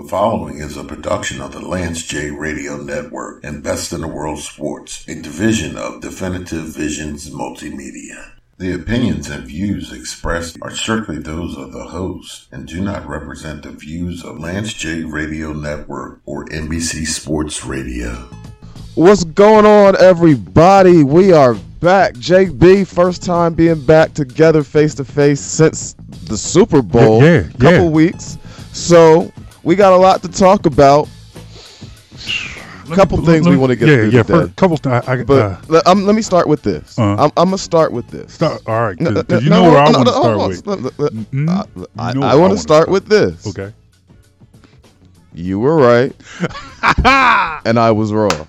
The following is a production of the Lance J Radio Network and Best in the World Sports, a division of Definitive Visions Multimedia. The opinions and views expressed are strictly those of the host and do not represent the views of Lance J Radio Network or NBC Sports Radio. What's going on, everybody? We are back. JB, first time being back together face to face since the Super Bowl. Yeah, yeah, couple yeah. weeks. So we got a lot to talk about. A couple me- things let we wanna get yeah, through Yeah, today. first, couple. Th- I, I, But uh, let, um, let me start with this. Uh-huh. I'm, I'm gonna start with this. start, all right, No, because no, you no, know where I want to no, start hold with. on. Let- let- Mhm. I, You I, know I I want wanna to start start. with this. Okay. You were right, and I was wrong.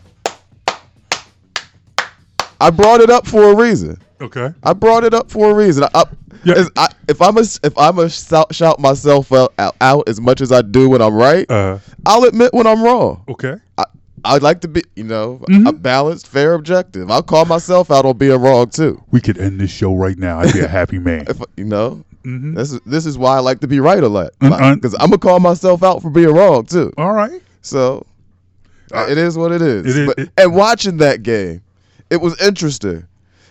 I brought it up for a reason. Okay. I brought it up for a reason. I, I, Yeah. I- if I'm a, if I'm a shout, shout myself out, out, out as much as I do when I'm right, Uh. I'll admit when I'm wrong. Okay. I, I'd like to be, you know, Mm-hmm. a balanced, fair, objective. I'll call myself out on being wrong too. We could end this show right now. I'd be a happy man. If you know, Mhm. this is this is why I like to be right a lot Mm, uh, because I'm gonna call myself out for being wrong too. All right. So Uh, it is what it is. it is- But- it- and watching that game, it was interesting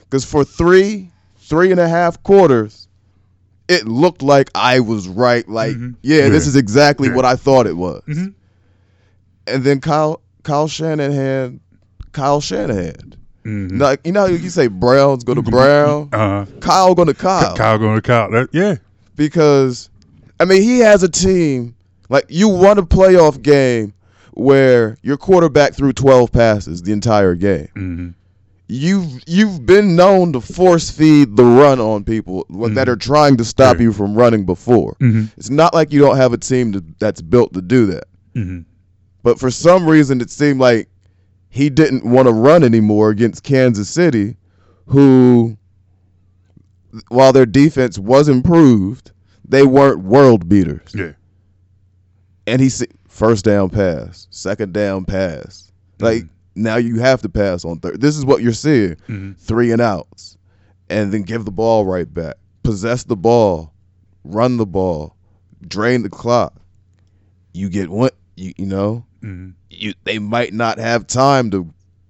because for three, three and a half quarters, it looked like I was right. Like, Mhm. yeah, this is exactly Yeah. what I thought it was. Mhm. And then Kyle, Kyle Shanahan, Kyle Shanahan. Mhm. Now, you know, how you say Browns go to Brown, Uh. Kyle go to Kyle Kyle going to Kyle. That, yeah. because I mean he has a team like you won a playoff game where your quarterback threw 12 passes the entire game. You've you've been known to force feed the run on people when- that are trying to stop Mm-hmm. You from running before. Mhm. It's not like you don't have a team to, that's built to do that. hmm But for some reason, it seemed like he didn't want to run anymore against Kansas City, who, while their defense was improved, they weren't world beaters. Yeah. And he said, first down pass, second down pass. Like now you have to pass on third. This is what you're seeing: Mhm. three and outs, and then give the ball right back, possess the ball, run the ball, drain the clock. You get one. You you know hmm you they might not have time to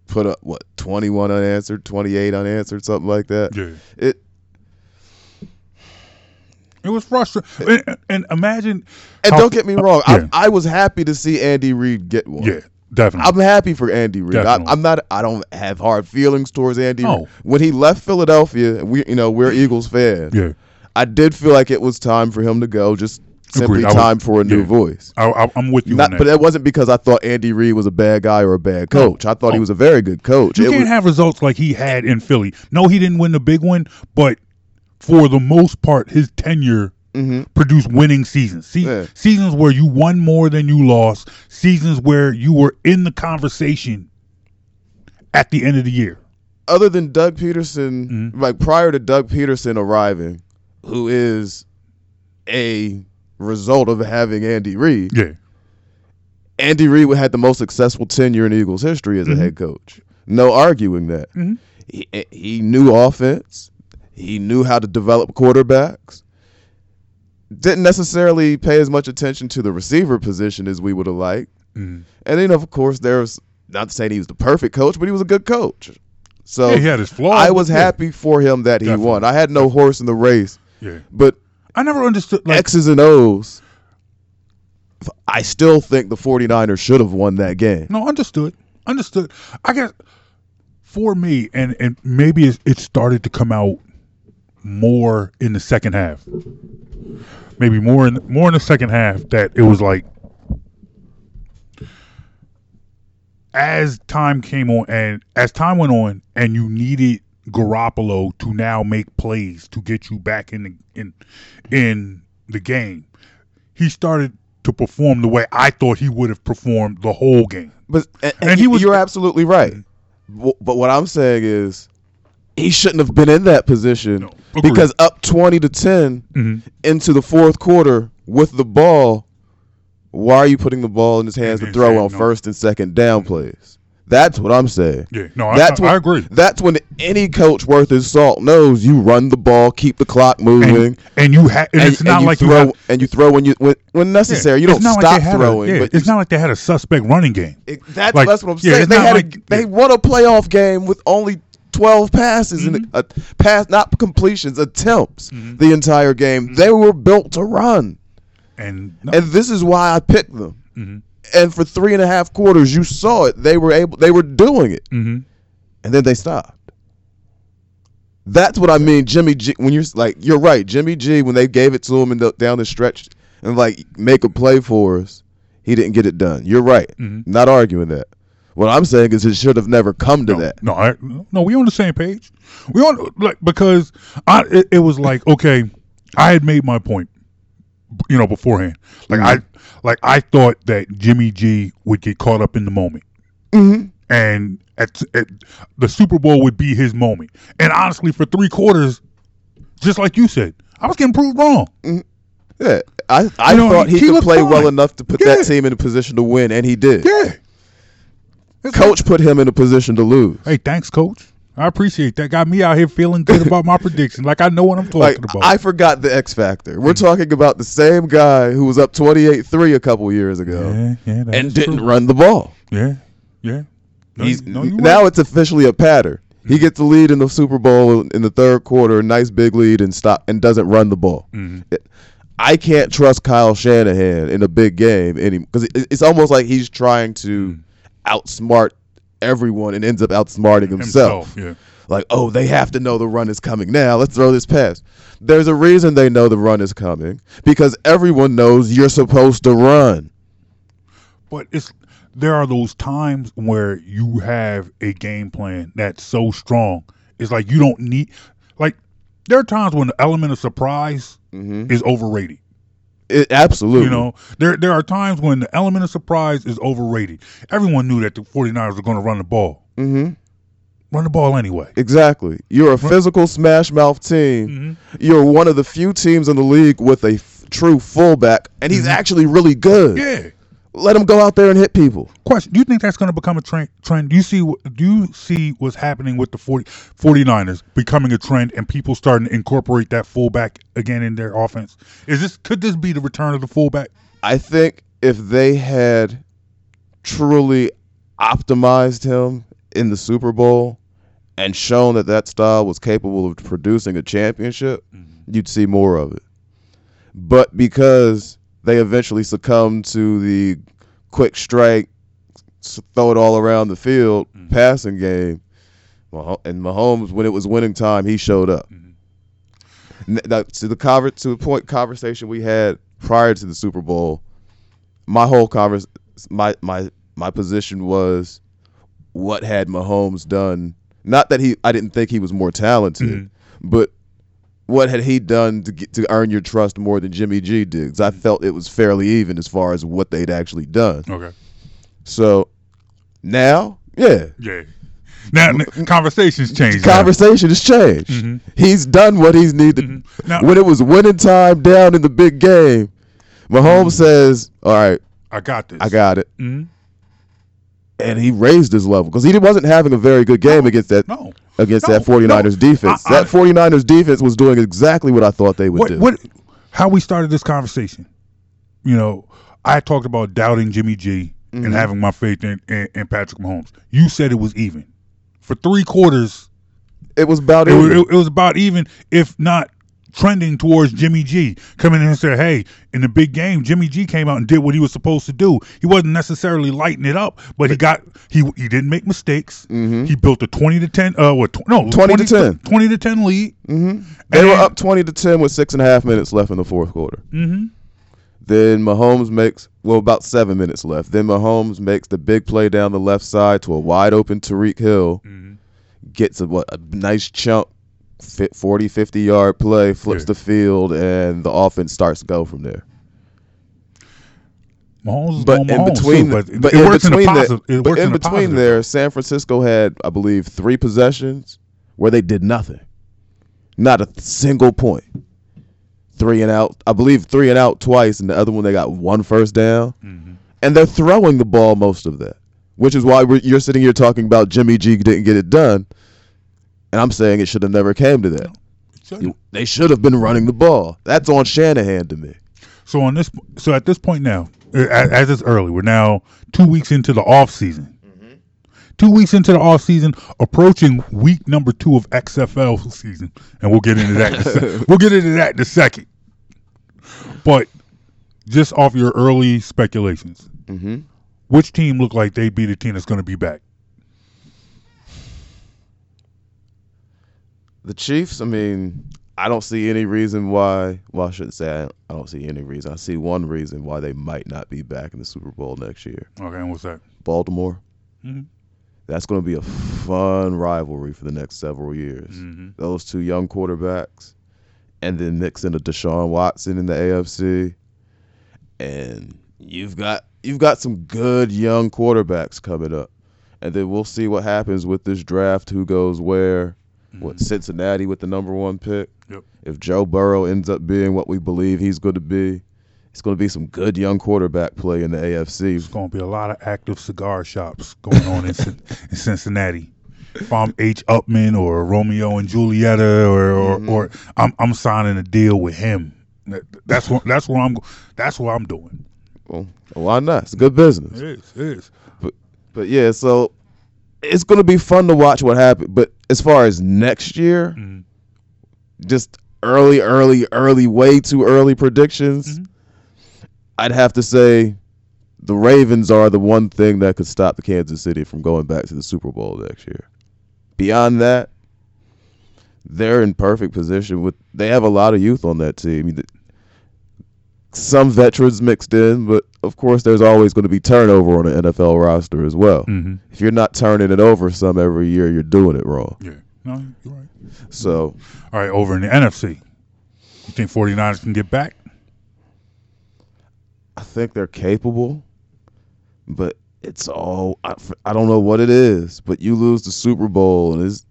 put up what 21 unanswered 28 unanswered something like that Yeah. it It was frustrating. And, and imagine. and how- don't get me wrong yeah. I, I was happy to see andy Reid get one Yeah. Definitely. i'm happy for andy Reid I, i'm not i don't have hard feelings towards andy No. Reid when he left philadelphia we you know we're eagles fans yeah. i did feel like it was time for him to go just simply Agreed. Time for a new yeah. voice I, I'm with you not, on that. but it wasn't because I thought Andy Reid was a bad guy or a bad coach. I thought he Oh. was a very good coach. You It can't was- have results like he had in Philly. No, he didn't win the big one, but for the most part, his tenure Mm-hmm. produced winning seasons. Se- Yeah. Seasons where you won more than you lost. Seasons where you were in the conversation at the end of the year. other than Doug Pederson, Mm-hmm. like prior to Doug Pederson arriving, who is a result of having Andy Reid, Yeah. Andy Reid had the most successful tenure in Eagles history as a mm-hmm. head coach. No arguing that. Mm-hmm. He, he knew offense. He knew how to develop quarterbacks. Didn't necessarily pay as much attention to the receiver position as we would have liked. Mm. And then, of course, there's not saying he was the perfect coach, but he was a good coach. So Yeah, he had his flaws, I was but yeah. happy for him that he Definitely. won. I had no horse in the race, Yeah. but I never understood like X's and O's. I still think the 49ers should have won that game. No, understood. Understood. I guess for me, and and maybe it started to come out more in the second half. Maybe more in more in the second half that it was like as time came on and as time went on and you needed Garoppolo to now make plays to get you back in the in in the game. He started to perform the way I thought he would have performed the whole game. But and, And and he was- you're absolutely right. But what I'm saying is, he shouldn't have been in that position No, agreed. Mm-hmm. because up 20 to 10 into the fourth quarter with the ball, why are you putting the ball in his hands In to throw on no. first and second down plays? That's what I'm saying. Yeah, no, I, That's I, when, I agree. That's when any coach worth his salt knows you run the ball, keep the clock moving, And, and you ha- and, and, it's and not you like throw you have, and you throw when you when, when necessary. you don't like stop they had a- throwing. yeah, but it's you- not like they had a suspect running game. it- that's, like- that's what I'm saying. it's they had like- a, they won a playoff game with only 12 passes and Mm-hmm. a pass, not completions, attempts the entire game. They were built to run, And, no, and this is why I picked them. Mm-hmm. And for three and a half quarters, you saw it. They were able. They were doing it, Mhm. and then they stopped. That's what I mean, Jimmy G. When you're like, you're right, Jimmy G. When they gave it to him and the, down the stretch and like make a play for us, he didn't get it done. You're right. Mm-hmm. Not arguing that. What I'm saying is it should have never come to no, that. no, I, no, we on the same page. We on like because I it, it was like okay, I had made my point, you know, beforehand. Like I like I thought that Jimmy G would get caught up in the moment, Mm-hmm. and at, at the Super Bowl would be his moment. And honestly, for three quarters, just like you said, I was getting proved wrong. Yeah, I, I You know, thought he, he could play well enough to put Yeah. that team in a position to win, and he did. Yeah, Coach put him in a position to lose. Hey, thanks, coach. I appreciate that. Got me out here feeling good about my prediction. Like I know what I'm talking Like about. I forgot the X factor. We're talking about the same guy who was up 28-3 a couple years ago yeah, yeah, and didn't true. run the ball. Yeah, yeah. No, He's no, you now right. it's officially a pattern. He gets the lead in the Super Bowl in the third quarter, nice big lead, and stop and doesn't run the ball. Mm-hmm. It- I can't trust Kyle Shanahan in a big game any because it's almost like he's trying to Mm. Outsmart everyone and ends up outsmarting himself. Yeah. Like, oh, they have to know the run is coming now. Let's throw this pass. There's a reason they know the run is coming because everyone knows you're supposed to run. But it's there are those times where you have a game plan that's so strong. It's like you don't need like there are times when the element of surprise mm-hmm. is overrated. It, absolutely. You know, there there are times when the element of surprise is overrated. Everyone knew that the 49ers were going to run the ball. hmm Run the ball anyway. Exactly. You're a physical smash mouth team. Mm-hmm. You're one of the few teams in the league with a f- true fullback, and he's actually really good. Mm-hmm. Yeah. Let them go out there and hit people. Question: Do you think that's going to become a trend? Trend? Do you see? what- Do you see what's happening with the 40, 49ers becoming a trend and people starting to incorporate that fullback again in their offense? Is this could this be the return of the fullback? I think if they had truly optimized him in the Super Bowl and shown that that style was capable of producing a championship, mm-hmm. you'd see more of it. But because they eventually succumbed to the quick strike, throw it all around the field mm-hmm. passing game, and Mahomes, when it was winning time, he showed up. Mm-hmm. N- that- to the conver- to the point conversation we had prior to the Super Bowl, my whole convers my my my position was what had Mahomes done? Not that he I didn't think he was more talented, mm-hmm. but what had he done to get to earn your trust more than Jimmy G did? Cause I mm-hmm. felt it was fairly even as far as what they'd actually done. Okay. So now, yeah, Yeah. Now mm-hmm. conversations change. now. conversation has changed. Mm-hmm. He's done what he's needed. Now- when it was winning time down in the big game, Mahomes says, "All right, I got this. I got it," Mhm. And he raised his level because he wasn't having a very good game against that No. against No, that 49ers no. defense. I- I- that 49ers defense was doing exactly what I thought they would What do. what? How we started this conversation? You know, I talked about doubting Jimmy G Mm-hmm. and having my faith in, in, in Patrick Mahomes. You said it was even for three quarters. It was about It even. it, it was about even, if not trending towards Jimmy G coming in and said, "Hey, in the big game, Jimmy G came out and did what he was supposed to do. He wasn't necessarily lighting it up, but he got he he didn't make mistakes. He built a twenty to ten, uh, what? No, 20 to 10. twenty to ten lead. Mm-hmm. They were up twenty to ten with six and a half minutes left in the fourth quarter. Mm-hmm. Then Mahomes makes well about seven minutes left. Then Mahomes makes the big play down the left side to a wide open Tyreek Hill. Mm-hmm. Gets a what a nice chunk, 40, 50 yard play, flips Yeah. the field, and the offense starts to go from there. Mahomes But in Mahomes between, too, but, but it in between a there, positive. It but works in in between there, San Francisco had, I believe, three possessions where they did nothing, not a single point. Three and out, I believe, three and out twice, and the other one they got one first down, Mm-hmm. and they're throwing the ball most of that. which is why we're, you're sitting here talking about Jimmy G didn't get it done, and I'm saying it should have never came to that. You- they should have been running the ball. That's on Shanahan to me. So on this, so at this point now, uh, as, as it's early, we're now two weeks into the off season. Two weeks into the off season, approaching week number two of XFL season, and we'll get into that. in a we'll get into that in a second. But just off your early speculations, Mhm. which team looked like they'd be the team that's going to be back? The Chiefs, I mean, I don't see any reason why. Well, I shouldn't say I, I don't see any reason. I see one reason why they might not be back in the Super Bowl next year. Okay, and what's that? Baltimore. Mhm. That's going to be a fun rivalry for the next several years. Mhm. Those two young quarterbacks, and then mix in a Deshaun Watson in the AFC, and you've got you've got some good young quarterbacks coming up, and then we'll see what happens with this draft. Who goes where? What Cincinnati with the number one pick? Yep. If Joe Burrow ends up being what we believe he's going to be, it's going to be some good young quarterback play in the AFC. There's going to be a lot of active cigar shops going on in, in Cincinnati. If I'm H. Upmann or Romeo and Julieta, or or, Mm-hmm. or I'm I'm signing a deal with him. That's what that's what I'm that's what I'm doing. Well, why not? It's good business. It is. It is. But yeah, so it's gonna be fun to watch what happens. But as far as next year, Mhm. just early, early, early, way too early predictions. Mhm. I'd have to say the Ravens are the one thing that could stop the Kansas City from going back to the Super Bowl next year. Beyond that, they're in perfect position with they have a lot of youth on that team. Some veterans mixed in, but of course there's always going to be turnover on an NFL roster as well. Mm-hmm. If you're not turning it over some every year, you're doing it wrong. Yeah. No, you're right. So All right, over in the NFC. You think 49ers can get back? I think they're capable, but it's all I, I don't know what it is. But you lose the Super Bowl and it's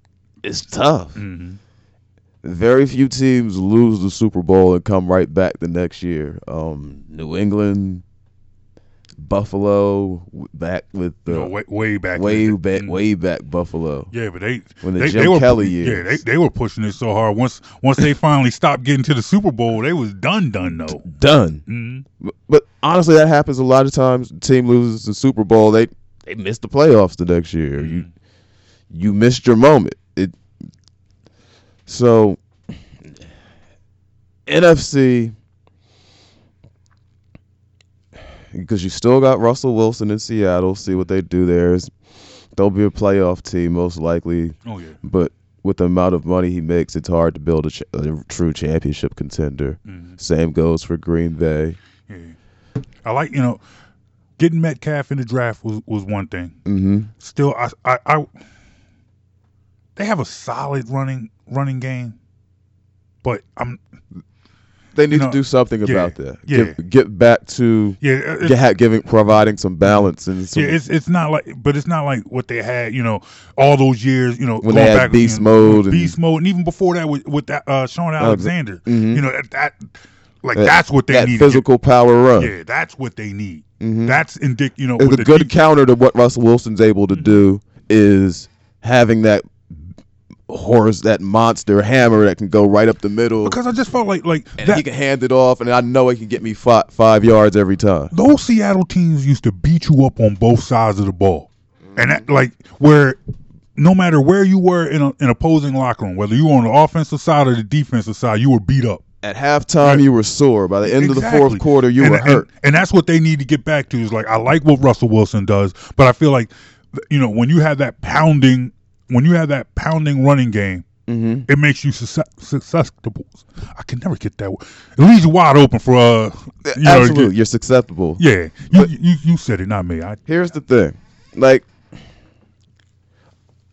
it's tough. Mm-hmm. Very few teams lose the Super Bowl and come right back the next year. Um, New England, Buffalo, back with the know, way, way back. way the- back, way back Buffalo. Yeah, but they When the they, Jim they were, Kelly Yeah, they, they were pushing it so hard. Once once they finally stopped getting to the Super Bowl, they was done, done though. Done. Mm-hmm. But, but honestly, that happens a lot of times. The team loses the Super Bowl, they they miss the playoffs the next year. You you missed your moment. It so NFC because you still got Russell Wilson in Seattle. See what they do there. They'll be a playoff team most likely, Oh yeah. but with the amount of money he makes, it's hard to build a, ch- a true championship contender. Mhm. Same goes for Green Bay. Yeah. I like you know getting Metcalf in the draft was was one thing. hmm Still, I I, I they have a solid running running game, but I'm They need You know, to do something yeah, about that. yeah. Get, get back to yeah get, giving providing some balance and some, yeah it's it's not like but it's not like what they had you know all those years you know When going they had back, beast you know, mode and- beast mode and even before that with with that uh, Shaun Alexander mhm. you know that, that like That- that's what they that need physical power run. yeah that's what they need Mhm. that's indic you know It's with a the good counter to what Russell Wilson's able to do is having that horse, that monster hammer that can go right up the middle, because I just felt like like and that, he can hand it off, and I know he can get me five, five yards every time. those Seattle teams used to beat you up on both sides of the ball, and that like where no matter where you were in a, an opposing locker room, whether you were on the offensive side or the defensive side, you were beat up. At halftime, Right. you were sore. By the end of the fourth quarter, you and, were and- hurt. And, that's what they need to get back to. Is like I like what Russell Wilson does, but I feel like you know when you have that pounding, when you have that pounding running game. Mm-hmm. It makes you susceptible. I can never get that. It leaves you wide open for uh, you know, Absolutely, you're susceptible. yeah. You, you you said it, not me. I Here's the thing. Like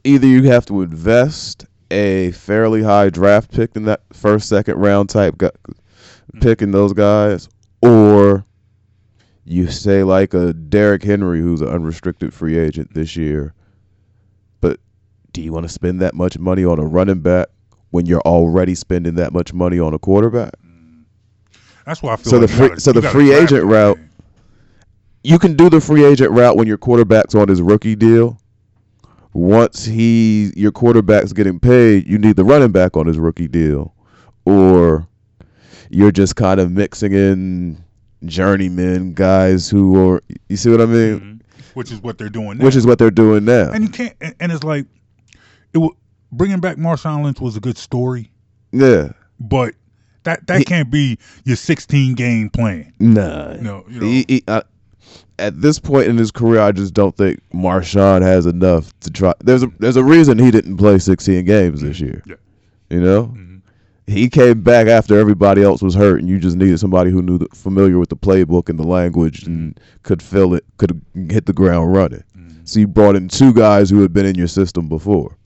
either you have to invest a fairly high draft pick in that first second round type gu- pick in those guys or you say like a Derrick Henry who's an unrestricted free agent this year. Do you want to spend that much money on a running back when you're already spending that much money on a quarterback? That's why I feel So like the free- gotta- so the free agent route- man. you can do the free agent route when your quarterback's on his rookie deal. Once he your quarterback's getting paid, you need the running back on his rookie deal, or you're just kind of mixing in journeymen guys who are you see what I mean, Mhm. Which is what they're doing now. which is what they're doing now. and you can't. And it's like it. wa- Bringing back Marshawn Lynch was a good story, yeah, but that that He- can't be your 16 game plan. nah. No, you know. He- he- I- at this point in his career, I just don't think Marshawn has enough to try. There's a there's a reason he didn't play 16 games this year. Yeah. You know, Mhm. he came back after everybody else was hurt, and you just needed somebody who knew the, familiar with the playbook and the language and could fill it, could hit the ground running. So you brought in two guys who had been in your system before.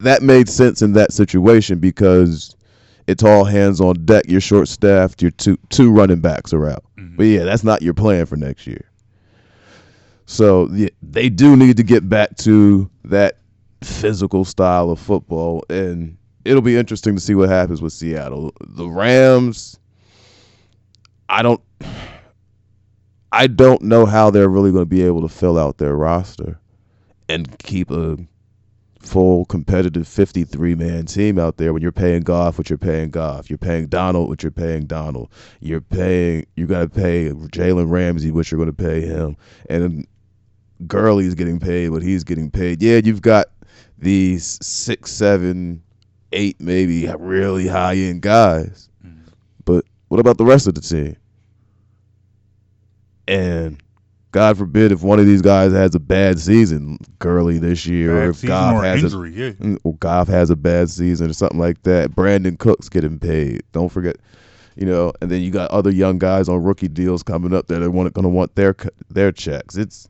That made sense in that situation because it's all hands on deck. You're short staffed. Your two two running backs are out. Mm-hmm. But yeah, that's not your plan for next year. So yeah, they do need to get back to that physical style of football, and it'll be interesting to see what happens with Seattle. The Rams, I don't, I don't know how they're really going to be able to fill out their roster and keep a full competitive 53 man team out there when you're paying Goff what you're paying Goff. You're paying Donald what you're paying Donald. You're paying, you got to pay Jalen Ramsey what you're going to pay him. And Gurley's getting paid what he's getting paid. Yeah, you've got these six, seven, eight, maybe really high end guys. Mm. But what about the rest of the team? And God forbid if one of these guys has a bad season, Gurley this year, or if Goff or has a yeah. Mm, or Goff has a bad season or something like that. Brandin Cooks getting paid. Don't forget, you know. And then you got other young guys on rookie deals coming up that are going to want their their checks. It's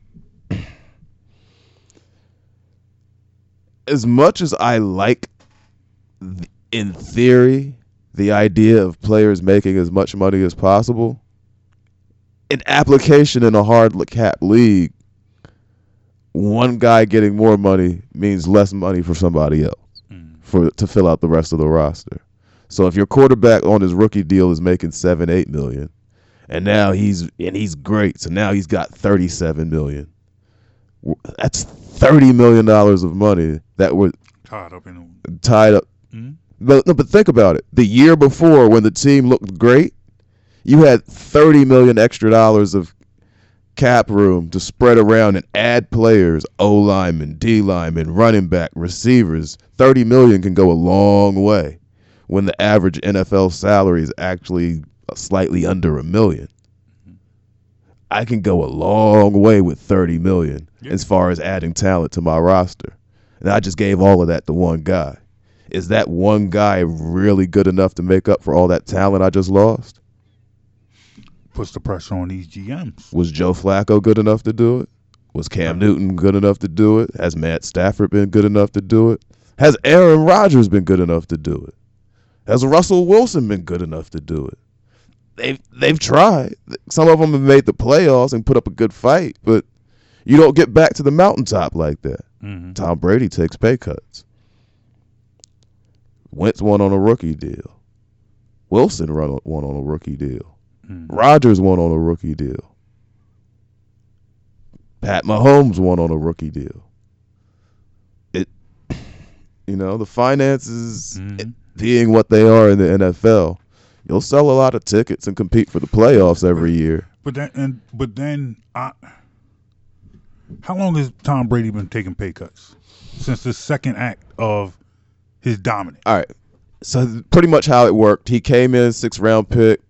as much as I like, in theory, the idea of players making as much money as possible. In application in a hard cap league, one guy getting more money means less money for somebody else for to fill out the rest of the roster. So if your quarterback on his rookie deal is making seven, eight million, and now he's and he's great, so now he's got thirty-seven million. That's thirty million dollars of money that were Tied up in. tied up. Mhm. But no, but think about it. The year before, when the team looked great, you had thirty million extra dollars of cap room to spread around and add players, O linemen, D linemen, running back, receivers. Thirty million can go a long way when the average NFL salary is actually slightly under a million. I can go a long way with thirty million Yeah. as far as adding talent to my roster. And I just gave all of that to one guy. Is that one guy really good enough to make up for all that talent I just lost? Puts the pressure on these GMs. Was Joe Flacco good enough to do it? Was Cam Newton good enough to do it? Has Matt Stafford been good enough to do it? Has Aaron Rodgers been good enough to do it? Has Russell Wilson been good enough to do it? They've they've tried. Some of them have made the playoffs and put up a good fight, but you don't get back to the mountaintop like that. Mm-hmm. Tom Brady takes pay cuts. Wentz won on a rookie deal. Wilson won on a rookie deal. Mhm. Rodgers won on a rookie deal. Pat Mahomes won on a rookie deal. It, you know, the finances Mhm. being what they are in the NFL, you'll sell a lot of tickets and compete for the playoffs every year. But then, and but then, I, how long has Tom Brady been taking pay cuts since the second act of his dominance? All right. So pretty much how it worked. He came in six round pick,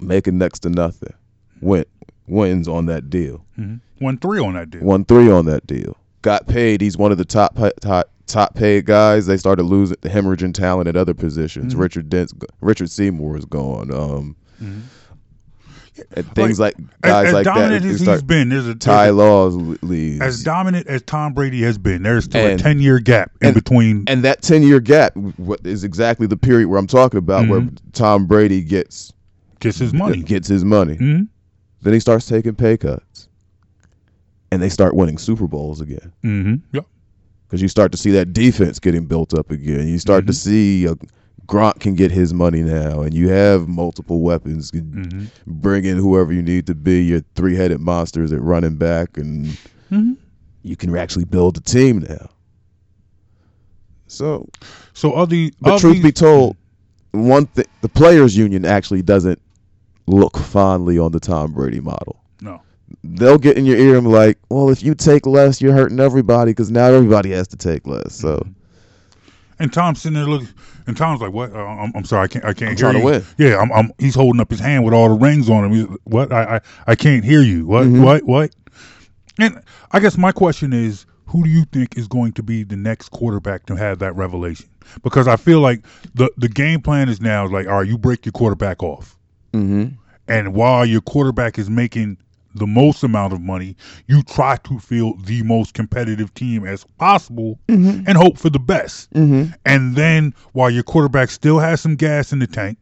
making next to nothing. Went wins on that deal. Mm-hmm. Won three on that deal. Won three on that deal. Got paid. He's one of the top top top paid guys. They started losing the hemorrhaging talent at other positions. Mhm. Richard Dent's Richard Seymour is gone. Um, Mhm. and things like, As, guys as like that. dominant they as he's been, there's a, Ty Laws leaves. as dominant as Tom Brady has been. There's still And- a ten year gap in and- between. and that 10 year gap what is exactly the period where I'm talking about where Mhm. Tom Brady gets gets his money. gets his money. hmm Then he starts taking pay cuts. And they start winning Super Bowls again. hmm Yep. Because you start to see that defense getting built up again. You start to Mhm. see a Gronk can get his money now, and you have multiple weapons. You Mm-hmm. Bring in whoever you need to be your three headed monsters at running back, and Mm-hmm. you can actually build a team now. So, So are the but truth be told, one thing the players' union actually doesn't look fondly on the Tom Brady model. no. They'll get in your ear and be like, "Well, if you take less, you're hurting everybody because now everybody has to take less." So. And Tom's sitting there looking, and Tom's like, "What? Uh, I'm, I'm sorry, I can't, I can't I'm hear trying to you." win. Yeah, I'm, I'm. He's holding up his hand with all the rings on him. He's, what? I, I, I can't hear you. What? Mhm. What? What? And I guess my question is, who do you think is going to be the next quarterback to have that revelation? Because I feel like the the game plan is now like, all right, you break your quarterback off, Mm-hmm. and while your quarterback is making the most amount of money, you try to field the most competitive team as possible and hope for the best. Mm-hmm. And then while your quarterback still has some gas in the tank,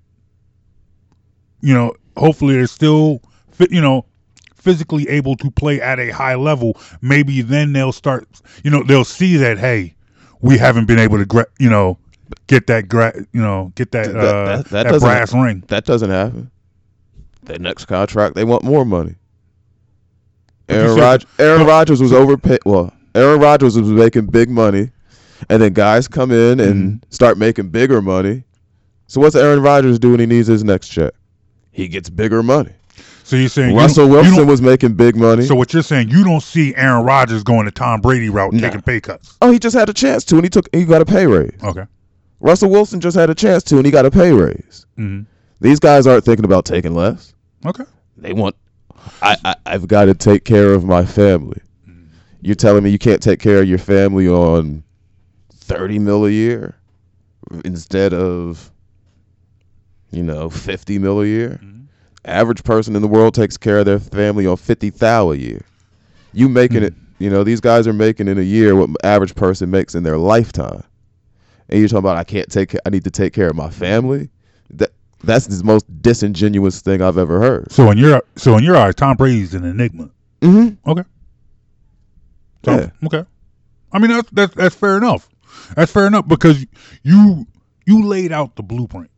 you know, hopefully they're still, fi- you know, physically able to play at a high level. Maybe then they'll start, you know, they'll see that hey, we haven't been able to, gra- you know, get that, gra- you know, get that That- uh, that- that, that doesn't- brass ring. That doesn't happen. Their next contract, they want more money. Aaron Rodgers, Aaron Rodgers was overpaid. Well, Aaron Rodgers was making big money, and then guys come in and Mm-hmm. start making bigger money. So what's Aaron Rodgers do when he needs his next check? He gets bigger money. So you're saying Russell you Wilson don't- was making big money. So what you're saying, you don't see Aaron Rodgers going the Tom Brady route, Nah. taking pay cuts. oh, he just had a chance to, and he took. He got a pay raise. Okay. Russell Wilson just had a chance to, and he got a pay raise. hmm These guys aren't thinking about taking less. Okay. They want. I, I I've got to take care of my family. Mm. You're telling me you can't take care of your family on thirty mil a year instead of you know fifty mil a year. Mm. Average person in the world takes care of their family on fifty thou a year. You making it. Mm. You know these guys are making in a year what average person makes in their lifetime. And you're talking about I can't take. I need to take care of my family. That that's the most disingenuous thing I've ever heard. So in your so in your eyes, Tom Brady's an enigma. Mm-hmm. Okay. So, Yeah. Okay. I mean that's that's that's fair enough. That's fair enough because you you laid out the blueprint.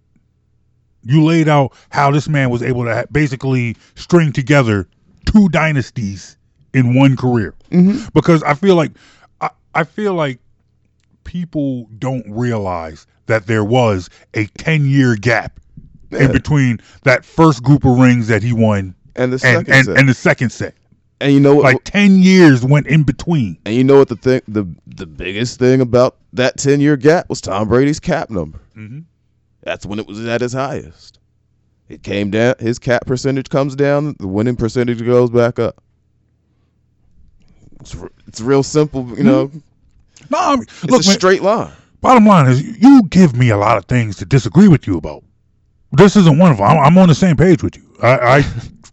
You laid out how this man was able to ha- basically string together two dynasties in one career. Mm-hmm. Because I feel like I, I feel like people don't realize that there was a ten year gap Yeah. in between that first group of rings that he won And the second and, set. and the second set. And you know what? Like ten years went in between. and you know what the thing the the biggest thing about that ten year gap was Tom Brady's cap number. Mhm. That's when it was at its highest. It came down. His cap percentage comes down. The winning percentage goes back up. It's, r- it's real simple, you know. No, I mean, It's look, a man, straight line. bottom line is you give me a lot of things to disagree with you about. This isn't one of them. I'm, I'm on the same page with you. I, I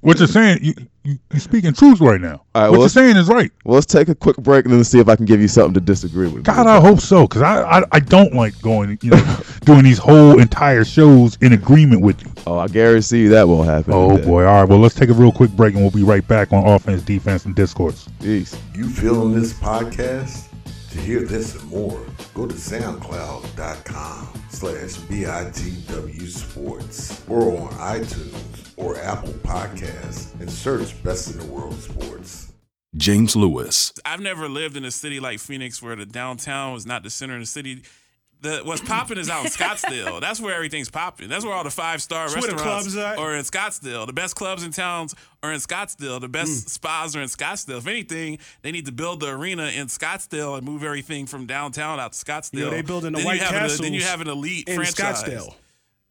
what you're saying, you, you you're speaking truth right now. All right, what well, you're saying is right. Well, let's take a quick break and then see if I can give you something to disagree with. God, I hope so, because I, I I don't like going, you know, doing these whole entire shows in agreement with you. Oh, I guarantee you that won't happen. Oh today. boy! All right, well, let's take a real quick break, and we'll be right back on offense, defense, and discourse. Jeez. You feeling this podcast? To hear this and more, go to soundcloud.com slash BITW Sports or on iTunes or Apple Podcasts and search Best in the World Sports. James Lewis, I've never lived in a city like Phoenix where the downtown was not the center of the city. The what's popping is out in Scottsdale. That's where everything's popping. That's where all the five star That's where the restaurants clubs at? are in Scottsdale. The best clubs in towns are in Scottsdale. The best spas are in Scottsdale. If anything, they need to build the arena in Scottsdale and move everything from downtown out to Scottsdale. Yo, they building the then White you have an- Castles then you have an elite in franchise Scottsdale.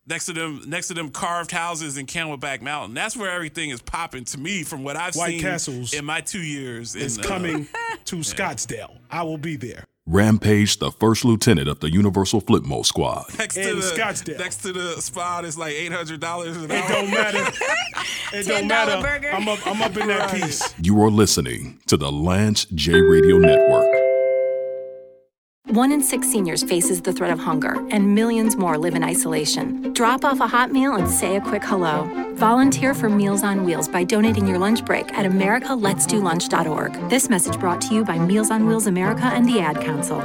next to them next to them carved houses in Camelback Mountain. That's where everything is popping to me from what I've White seen Castles in my two years. It's in, uh, coming to Scottsdale. I will be there. Rampage, the first lieutenant of the Universal Flipmo Squad. next in to the Scottsdale. next to the spot is like eight hundred dollars an It don't matter. It don't matter. burger. I'm up. I'm up in that piece. You are listening to the Lance J Radio Network. One in six seniors faces the threat of hunger, and millions more live in isolation. Drop off a hot meal and say a quick hello. Volunteer for Meals on Wheels by donating your lunch break at americaletsdolunch.org. This message brought to you by Meals on Wheels America and the Ad Council.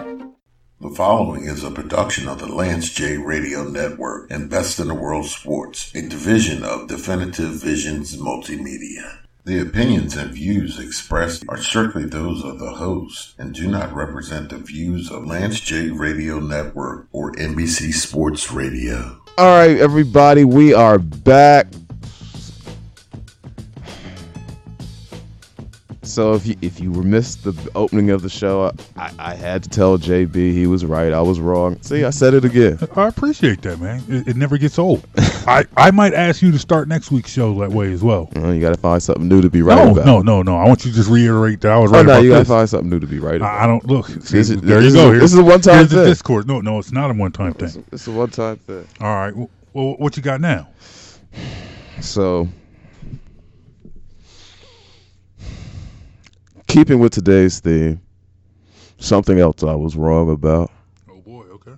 The following is a production of the Lance J Radio Network and Best in the World Sports, a division of Definitive Visions Multimedia. The opinions and views expressed are strictly those of the host and do not represent the views of Lance J Radio Network or NBC Sports Radio. All right, everybody, we are back. So if you if you missed the opening of the show, I, I had to tell JB he was right. I was wrong. See, I said it again. I appreciate that, man. It, it never gets old. I, I might ask you to start next week's show that way as well. Well, you got to find something new to be right no, about. no, no, no. I want you to just reiterate that I was Oh right no, about you got to find something new to be right about. I I don't look. See, This is- there this you go. a- this is a one-time Here's the thing. Discord. No, no, it's not a one-time thing. It's, it's a one time thing. All right. Well, well, what you got now? So, keeping with today's theme, something else I was wrong about. Oh boy. Okay.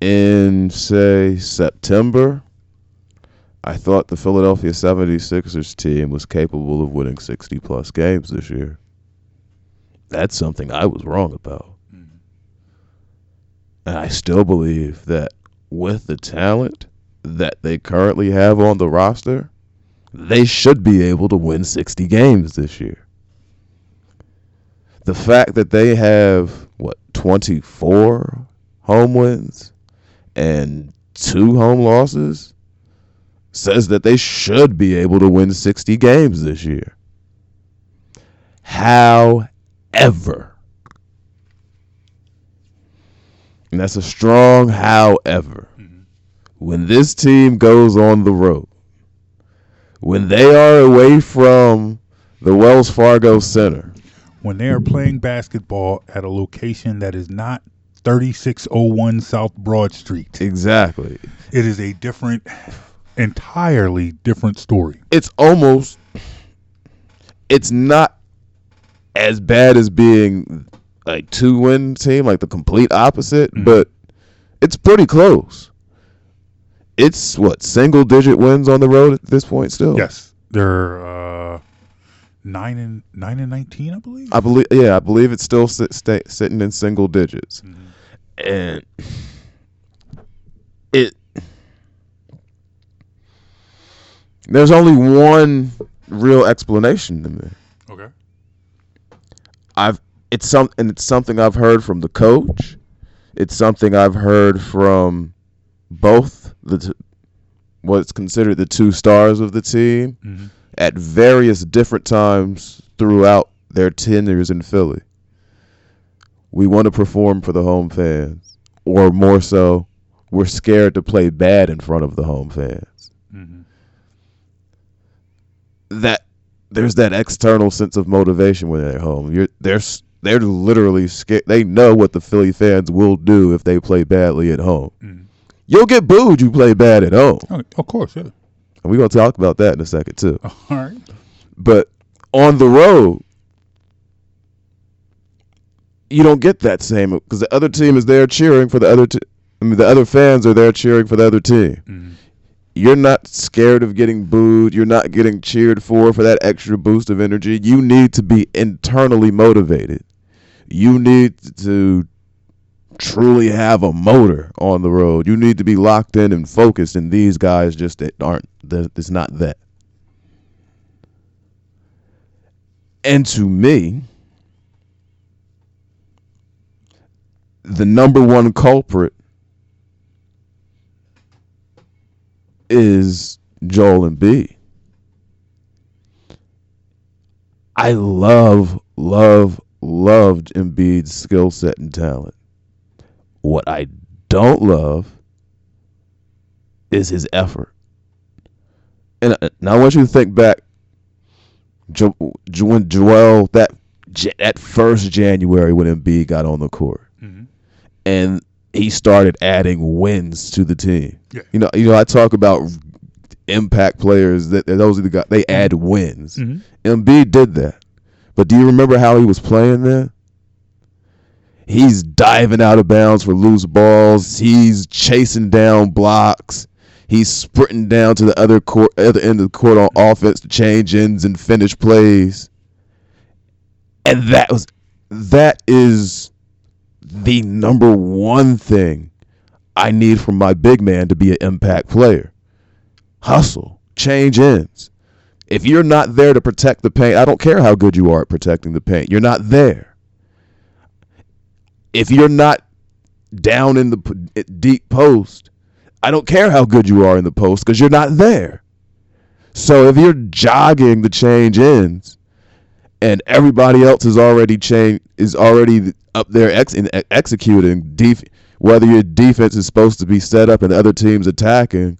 In, say, September, I thought the Philadelphia 76ers team was capable of winning 60 plus games this year. That's something I was wrong about. Mm-hmm. And I still believe that with the talent that they currently have on the roster, they should be able to win 60 games this year. The fact that they have, what, 24 home wins and two home losses says that they should be able to win 60 games this year. However, and that's a strong however, mm-hmm. when this team goes on the road, when they are away from the Wells Fargo Center, When they are playing basketball at a location that is not 3601 South Broad Street, exactly, it is a different, entirely different story. it's almost it's not as bad as being like two win team, like the complete opposite, but it's pretty close. It's what single digit wins on the road at this point still. Yes, they're uh, nine and nine and nineteen, I believe. I believe. Yeah, I believe it's still sit, stay, sitting in single digits, and it. There's only one real explanation to me. okay. I've it's some and it's something I've heard from the coach. It's something I've heard from both the t- what's considered the two stars of the team Mhm. At various different times throughout their tenures in Philly. We want to perform for the home fans, or more so, we're scared to play bad in front of the home fans. Mhm. That there's that external sense of motivation when they're at home. You're they're they're literally scared. They know what the Philly fans will do if they play badly at home. Mhm. You'll get booed. You play bad at home. Oh, of course, yeah. And we're gonna talk about that in a second too. All right. But on the road, you don't get that same because the other team is there cheering for the other. T- I mean, the other fans are there cheering for the other team. Mhm. You're not scared of getting booed. You're not getting cheered for for that extra boost of energy. You need to be internally motivated. You need to truly have a motor on the road. You need to be locked in and focused. And these guys just aren't. It's not that. And to me, the number one culprit is Joel Embiid. I love, love, loved Embiid's skill set and talent. What I don't love is his effort. And uh, now I want you to think back jo- jo- when Joel that that first January when Embiid got on the court, Mhm. and he started adding wins to the team. Yeah. You know, you know, I talk about impact players that those are the guys they add wins. Mhm. Embiid did that, but do you remember how he was playing then? He's diving out of bounds for loose balls. He's chasing down blocks. He's sprinting down to the other court, other end of the court on offense to change ends and finish plays. And that was that is the number one thing I need from my big man to be an impact player. Hustle, change ends. If you're not there to protect the paint, I don't care how good you are at protecting the paint. You're not there. If you're not down in the deep post, I don't care how good you are in the post because you're not there. So if you're jogging the change ends, and everybody else is already chain is already up there ex- in, executing def- whether your defense is supposed to be set up and the other team's attacking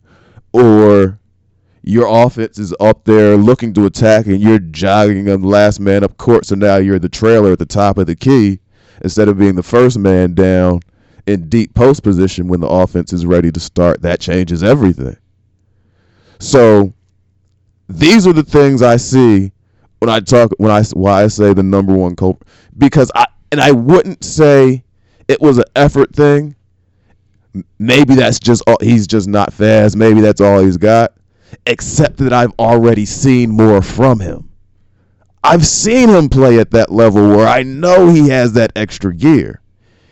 or your offense is up there looking to attack and you're jogging on the last man up court so now you're the trailer at the top of the key instead of being the first man down in deep post position when the offense is ready to start that changes everything so these are the things I see when I talk when I why I say the number one culprit because I and I wouldn't say it was an effort thing. Maybe that's just all he's just not fast. Maybe that's all he's got. Except that I've already seen more from him. I've seen him play at that level where I know he has that extra gear.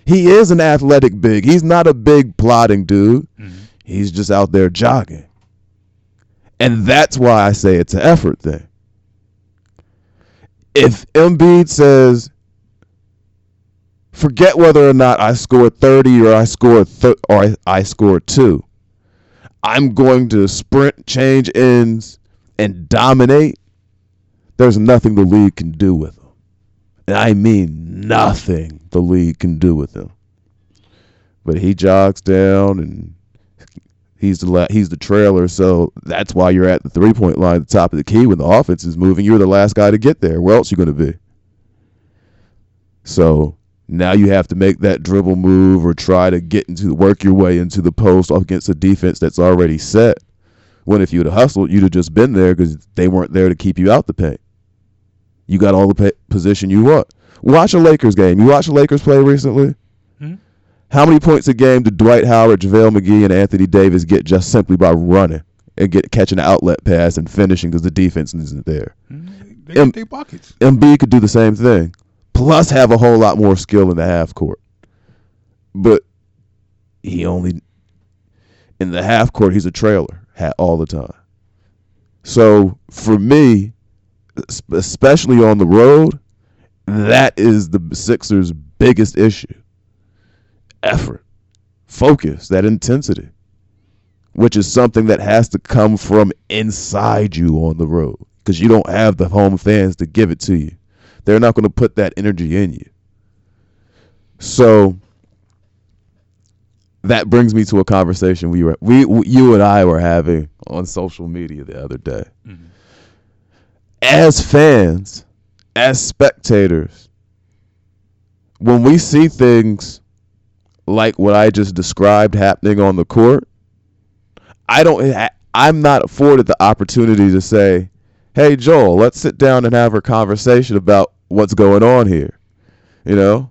He is an athletic big. He's not a big plodding dude. Mm-hmm. He's just out there jogging. And that's why I say it's an effort thing if Embiid says, forget whether or not I scored 30 or I scored th- or I, I scored two, I'm going to sprint, change ends, and dominate. There's nothing the league can do with him, and I mean nothing the league can do with him. But he jogs down and. He's the la- he's the trailer, so that's why you're at the three point line, at the top of the key when the offense is moving. You're the last guy to get there. Where else are you going to be? So now you have to make that dribble move or try to get into work your way into the post against a defense that's already set. When if you'd have hustled, you'd have just been there because they weren't there to keep you out the paint. You got all the pa- position you want. Watch a Lakers game. You watch the Lakers play recently. Hmm? How many points a game did Dwight Howard, JaVale McGee, and Anthony Davis get just simply by running and get catching an outlet pass and finishing because the defense isn't there? Hmm? They Em- get their buckets. Embiid could do the same thing, plus have a whole lot more skill in the half court. But he only in the half court he's a trailer ha- all the time. So for me, especially on the road, that is the Sixers' biggest issue. Effort, focus, that intensity, which is something that has to come from inside you on the road because you don't have the home fans to give it to you. They're not going to put that energy in you. So that brings me to a conversation we were we you and I were having on social media the other day. Mm-hmm. As fans, as spectators, when we see things like what I just described happening on the court, I don't I'm not afforded the opportunity to say, "Hey Joel, let's sit down and have a conversation about what's going on here." You know?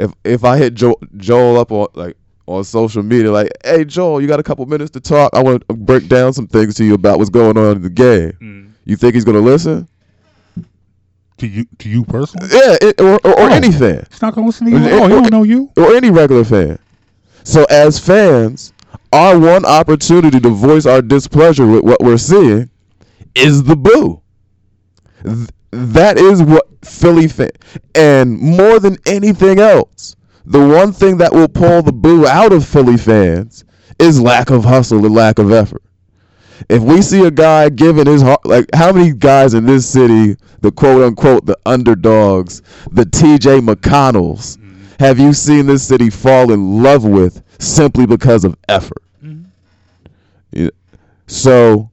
If if I hit Joel, Joel up on like on social media like, "Hey Joel, you got a couple minutes to talk? I want to break down some things to you about what's going on in the game." Hmm. You think he's going to listen? To you, to you personally, Yeah, it, or or, or Oh. any fan. he's not gonna listen to you. It- Oh, he don't know you. or any regular fan. So as fans, our one opportunity to voice our displeasure with what we're seeing is the boo. Th- that is what Philly fan and more than anything else, the one thing that will pull the boo out of Philly fans is lack of hustle and lack of effort. If we see a guy giving his heart, like how many guys in this city, the quote unquote, the underdogs, the TJ McConnells, mm-hmm. have you seen this city fall in love with simply because of effort? Mm-hmm. Yeah. So,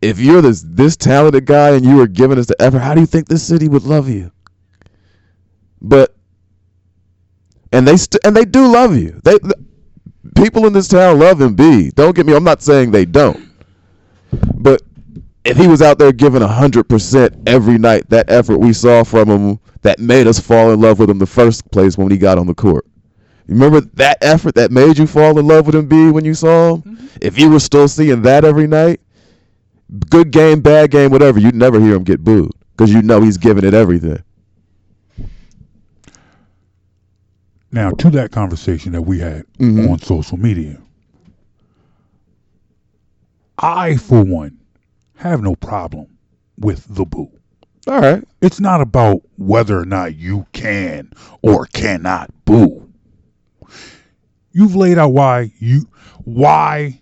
if you're this this talented guy and you are giving us the effort, how do you think this city would love you? But and they st- and they do love you. They th- people in this town love Embiid. Don't get me. I'm not saying they don't. But if he was out there giving hundred percent every night, that effort we saw from him that made us fall in love with him the first place when he got on the court. Remember that effort that made you fall in love with Embiid when you saw him? If you were still seeing that every night, good game, bad game, whatever, you'd never hear him get booed because you know he's giving it everything. Now to that conversation that we had Mhm. on social media. I, for one, have no problem with the boo. All right. It's not about whether or not you can or cannot boo. You've laid out why you why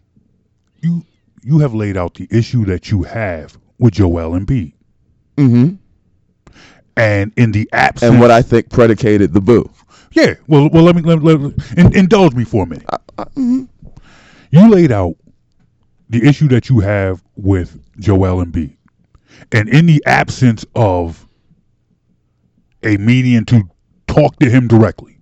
you you have laid out the issue that you have with Joel Embiid. Mm-hmm. And in the absence And what I think predicated the boo. Yeah. Well, well, let me let, let, in, indulge me for a minute. Uh, uh, mm-hmm. You laid out the issue that you have with Joel Embiid, and in the absence of a median to talk to him directly,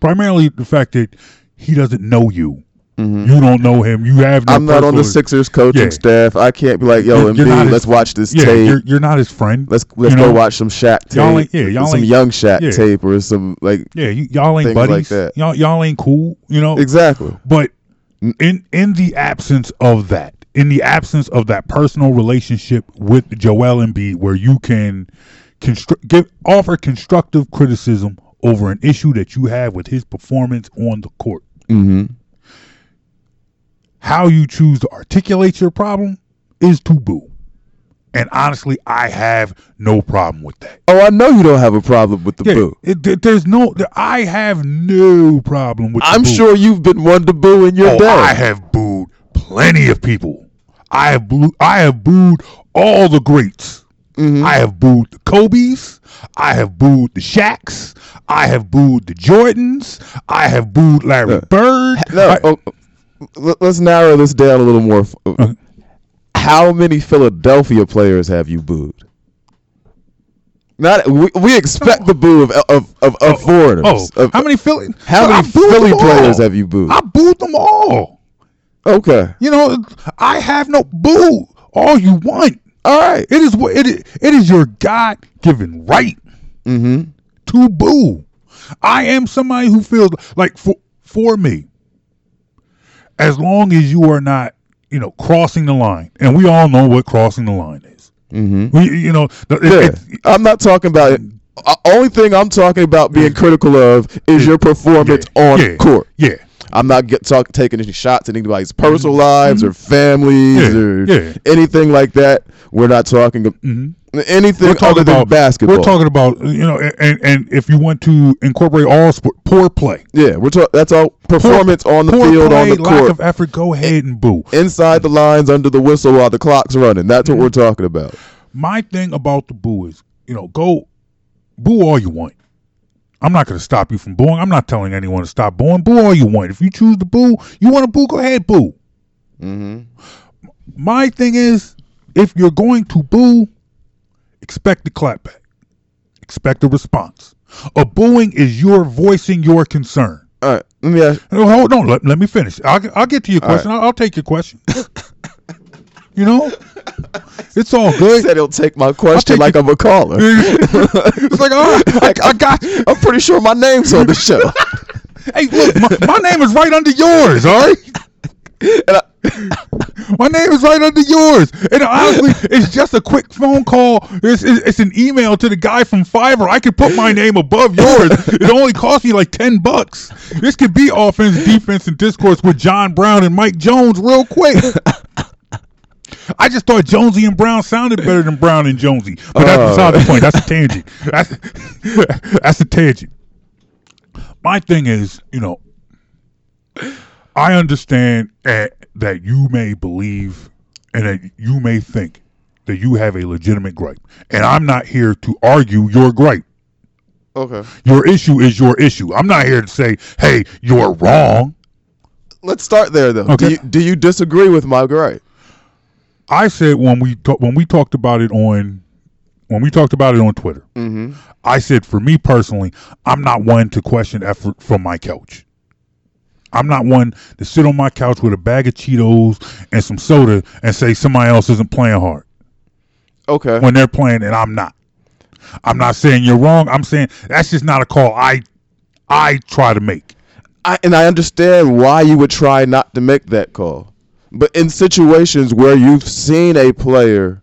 primarily the fact that he doesn't know you, you don't know him, you have. No Mm-hmm. I'm not on the Sixers coaching Yeah. staff. I can't be like, yo, You're- Embiid, his- let's watch this Yeah, tape. you're, you're not his friend. Let's let's go know? watch some Shaq tape. Y'all ain't- yeah, y'all some ain't- young Shaq yeah. tape or some like Yeah, y'all ain't like buddies. that. Y'all y'all ain't cool. You know exactly. But in in the absence of that, in the absence of that personal relationship with Joel Embiid, where you can constru- give offer constructive criticism over an issue that you have with his performance on the court, Mm-hmm. how you choose to articulate your problem is to boo. And honestly, I have no problem with that. Oh, I know you don't have a problem with the Yeah, boo. it- there- there's no. I have no problem with. I'm boo. sure you've been one to boo in your Oh, day. I have booed plenty of people. I have booed, I have booed all the greats. Mm-hmm. I have booed the Kobe's. I have booed the Shaqs. I have booed the Jordans. I have booed Larry Uh, Bird. No, I- oh, let's narrow this down a little more. Uh-huh. How many Philadelphia players have you booed? Not we, we expect the boo of of of, of foreigners. oh, Of- how many Philly? how many Philly players all. have you booed? I booed them all. Okay, You know, I have no boo. All you want. all right. It is what it is. It is your God given right Mm-hmm. to boo. I am somebody who feels like for for me, as long as you are not, you know, crossing the line, and we all know what crossing the line is. Mm-hmm. We, you know, it- Yeah, it- I'm not talking about it. Uh, only thing I'm talking about being critical of is your performance yeah, on yeah, court. Yeah, I'm not get, talk, taking any shots at anybody's personal lives or families Mm-hmm. Yeah, or yeah. anything like that. We're not talking of anything we're talking other than about basketball. We're talking about you know, and and if you want to incorporate all sport, poor play, yeah, we're talking. That's all performance on the field, play, on the court. lack of effort. Go ahead and boo. inside the lines, under the whistle while the clock's running. That's what we're talking about. My thing about the boo is, you know, go boo all you want. I'm not going to stop you from booing. I'm not telling anyone to stop booing. Boo all you want. If you choose to boo, you want to boo, go ahead, boo. Mm-hmm. My thing is, if you're going to boo, expect the clapback. Expect a response. A booing is your voicing your concern. All right, let me ask. No, hold on. Let, let me finish. I'll, I'll get to your question. I'll, I'll take your question. you know, it's all good. He said he'll take my question take like it- I'm a caller. it's like, all right, I, I got. I'm pretty sure my name's on the show. Hey, look, my, my name is right under yours. All right. And I- My name is right under yours. And honestly, it's just a quick phone call. It's, it's, it's an email to the guy from Fiverr. I could put my name above yours. It only cost me like 10 bucks. This could be offense, defense, and discourse with John Brown and Mike Jones real quick. I just thought Jonesy and Brown sounded better than Brown and Jonesy. But that's uh. beside the point. That's a tangent. That's, that's a tangent. My thing is, you know, I understand uh, that you may believe and that you may think that you have a legitimate gripe. And I'm not here to argue your gripe. okay. Your issue is your issue. I'm not here to say, hey, you're wrong. Let's start there though. Okay. Do, you, do you disagree with my gripe? I said when we talk, when we talked about it on when we talked about it on Twitter, Mm-hmm. I said for me personally, I'm not one to question effort from my couch. I'm not one to sit on my couch with a bag of Cheetos and some soda and say somebody else isn't playing hard. Okay. when they're playing and I'm not. I'm not saying you're wrong. I'm saying that's just not a call I I try to make. I, and I understand why you would try not to make that call. But in situations where you've seen a player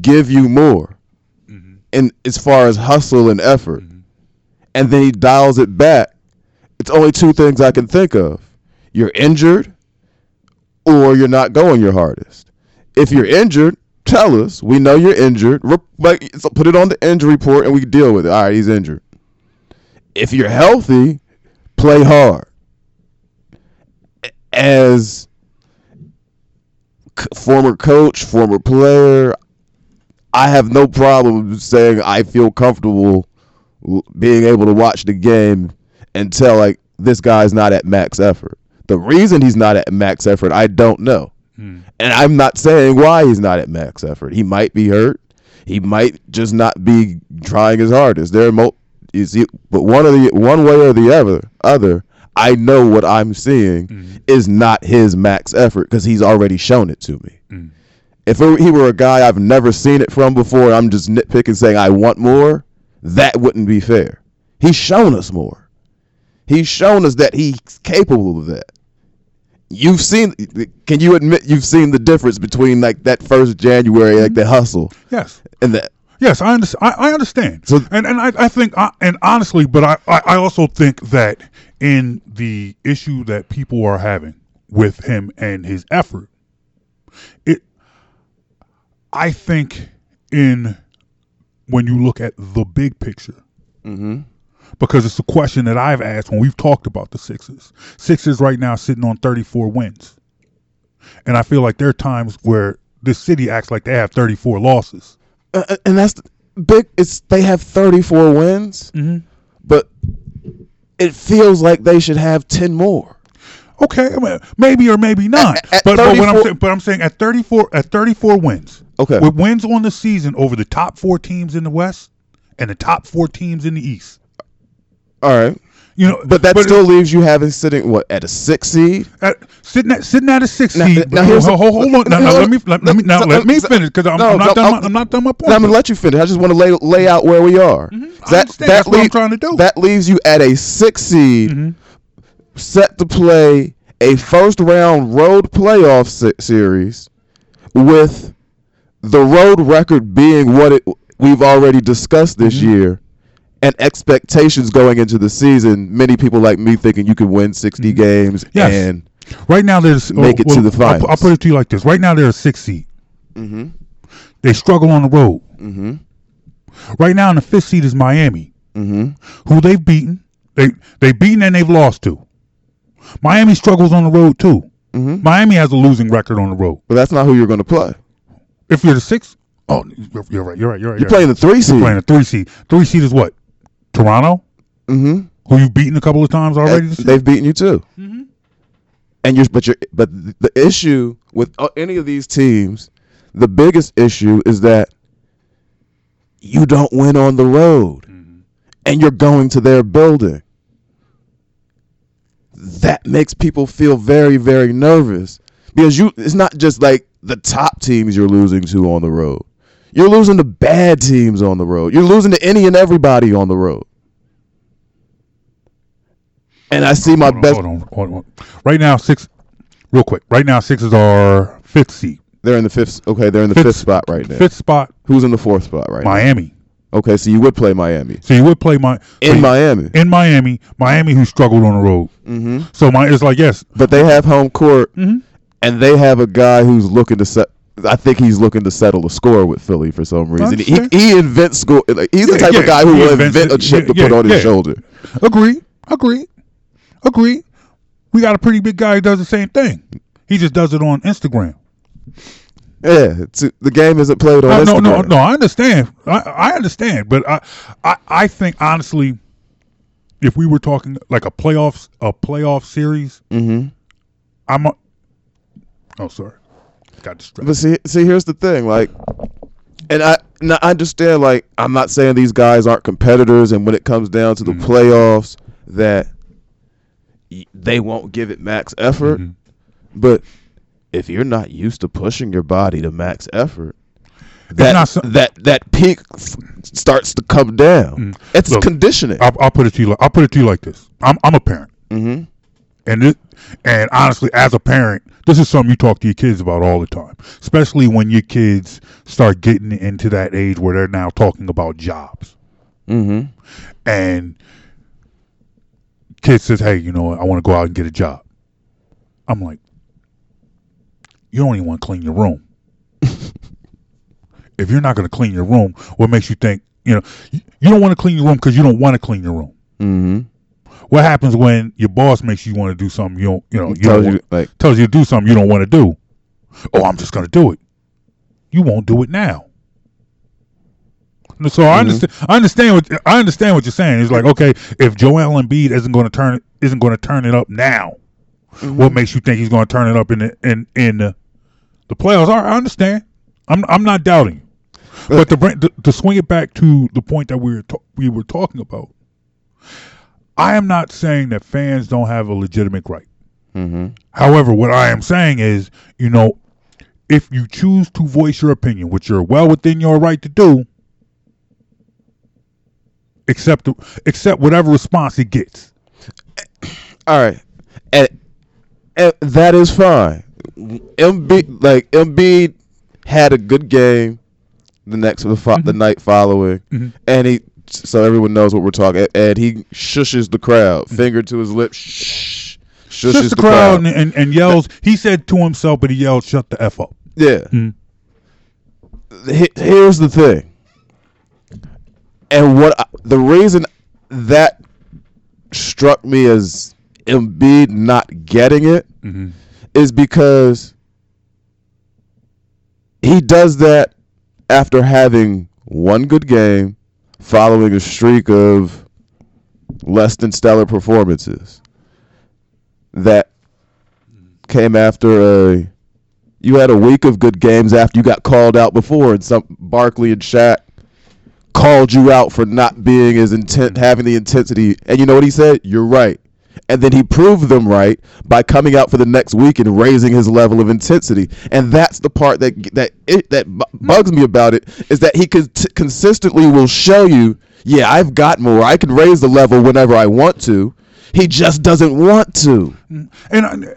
give you more, Mm-hmm. in as far as hustle and effort, and then he dials it back, it's only two things I can think of. You're injured or you're not going your hardest. If you're injured, tell us. We know you're injured. Like, so put it on the injury report and we deal with it. All right, he's injured. If you're healthy, play hard. As former coach, former player, I have no problem saying I feel comfortable being able to watch the game and tell like this guy's not at max effort. The reason he's not at max effort, I don't know. Hmm. And I'm not saying why he's not at max effort. He might be hurt. He might just not be trying his hardest. There mo- you see, but one of the one way or the other, other, I know what I'm seeing hmm. is not his max effort because he's already shown it to me. Hmm. If it- he were a guy I've never seen it from before, I'm just nitpicking saying I want more. That wouldn't be fair. He's shown us more. He's shown us that he's capable of that. You've seen. Can you admit you've seen the difference between like that first January, like the mm-hmm. hustle, Yes. and that? Yes, I understand. I, I understand. So- and and I, I think, I, and honestly, but I, I also think that in the issue that people are having with him and his effort, it, I think, in when you look at the big picture, mm-hmm. Because it's a question that I've asked when we've talked about the Sixers. Sixers right now sitting on 34 wins, and I feel like there are times where this city acts like they have 34 losses. Uh, and that's the big. It's they have 34 wins, but it feels like they should have 10 more. Okay, I mean, maybe or maybe not. At- at but, but what I'm saying, but I'm saying at 34 at 34 wins. Okay. With wins on the season over the top 4 teams in the West and the top 4 teams in the East. All right, You know, but that still leaves you having sitting what at a six seed. at, sitting at sitting at a 6 Now- seed. now here's hold, hold, on. Now, now, let me let, let me now so- let me so- finish cuz I'm, no, I'm not no, done I'm- I'm not done my point. I'm gonna let you finish. I just want to lay lay out where we are. I understand. That's what I'm trying to do. That leaves you at a six seed, Mm-hmm. set to play a first round road playoff se- series, with the road record being what it we've already discussed this Mm-hmm. year, and expectations going into the season. Many people like me thinking you could win 60 games Mm-hmm. Yes. and Right now, there's Make it to the I'll, I'll put it to you like this. Right now, they're a six seed. Mm-hmm. They struggle on the road. Mm-hmm. Right now, in the fifth seed is Miami, Mm-hmm. who they've beaten. They they beaten and they've lost to. Miami struggles on the road too. Mhm. Miami has a losing record on the road. but that's not who you're going to play. If you're the sixth, oh, you're, right. You're right. You're right. You're You're playing the three right. seed. You're playing a three seed. Three seed is what? Toronto, mm-hmm. who you've beaten a couple of times already. this they've beaten you too. Mm-hmm. And you're, but you're, but the issue with uh, any of these teams, the biggest issue is that you don't win on the road, Mm-hmm. and you're going to their building. That makes people feel very, very nervous because you. It's not just like the top teams you're losing to on the road. You're losing to bad teams on the road. You're losing to any and everybody on the road. And I see my Hold on, best. hold on, hold on. Right now, six. Real quick. Right now, Sixers are fifth seed. They're in the fifth. Okay, they're in the fifth, spot right now. Fifth spot, Who's in the fourth spot right now? Miami. now? Okay, so you would play Miami So you would play my in Miami, in Miami, Miami who struggled on the road. mm-hmm. So my it's like yes, but they have home court, Mhm. and they have a guy who's looking to set. I think he's looking to settle a score with Philly for some reason. He, he invents score. Like, he's the type yeah, of guy who will invent a chip Yeah, to put yeah, on his yeah. shoulder. agree, agree, agree. We got a pretty big guy who does the same thing. He just does it on Instagram. Yeah, the game isn't played on no, Instagram. no, no. I understand. I, I understand, but I, I, I think honestly, if we were talking like a playoffs, a playoff series, Mm-hmm. I'm. A, oh, sorry, got distracted. But see, see, here's the thing, like, and I, and I understand, like, I'm not saying these guys aren't competitors, and when it comes down to the Mm-hmm. playoffs, that they won't give it max effort. Mm-hmm. But if you're not used to pushing your body to max effort, that not so- that that peak f- starts to come down. It's Mm. Look, conditioning. I'll, I'll put it to you. Like, I'll put it to you like this. I'm, I'm a parent, mm-hmm. and it, and honestly, as a parent, this is something you talk to your kids about all the time, especially when your kids start getting into that age where they're now talking about jobs. Mm-hmm. and kid says, "Hey, you know what? I want to go out and get a job." I'm like, "You don't even want to clean your room. if you're not going to clean your room, what makes you think you know you, you don't want to clean your room because you don't want to clean your room? Mm-hmm. What happens when your boss makes you want to do something you don't you know you Tells you want- like tells you to do something you don't want to do? Oh, I'm just going to do it. You won't do it now. So I mm-hmm. understand. I understand what I understand what you're saying. It's like okay, if Joel Embiid isn't going to turn isn't going to turn it up now, mm-hmm. what makes you think he's going to turn it up in the, in in the, the playoffs? All right, I understand. I'm I'm not doubting you, but to bring to, to swing it back to the point that we were ta- we were talking about, I am not saying that fans don't have a legitimate right. Mm-hmm. However, what I am saying is, you know, if you choose to voice your opinion, which you're well within your right to do, accept accept whatever response he gets. all right, and, and that is fine. Embiid, like Embiid, had a good game the next the, fo- the mm-hmm. night following, mm-hmm. and he so everyone knows what we're talking. And he shushes the crowd, mm-hmm. finger to his lips, shh, shushes Just the, crowd, And, and, and yells. He said to himself, but he yelled, "Shut the f up." Yeah. Mm-hmm. He- Here's the thing, and what I, the reason that struck me as Embiid not getting it mm-hmm. is because he does that after having one good game, following a streak of less than stellar performances that came after a you had a week of good games after you got called out before, and some Barkley and Shaq called you out for not being as intent, having the intensity. And you know what he said? You're right. And then he proved them right by coming out for the next week and raising his level of intensity. And that's the part that that it, that bu- bugs me about it is that he con- consistently will show you, yeah, I've got more. I can raise the level whenever I want to. He just doesn't want to. And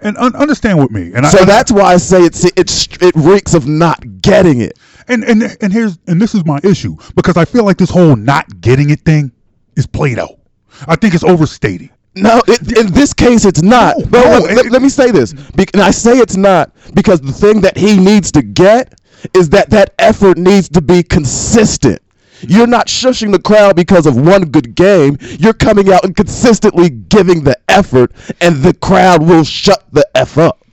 and un- understand with me. And So I, that's why I say it's it's it reeks of not getting it. and and and here's and this is my issue because I feel like this whole not getting it thing is played out. I think it's overstated. No, it, in this case, it's not. No, But no, let, it- let- let me say this, Be- and I say it's not because the thing that he needs to get is that that effort needs to be consistent. You're not shushing the crowd because of one good game. You're coming out and consistently giving the effort, and the crowd will shut the f up.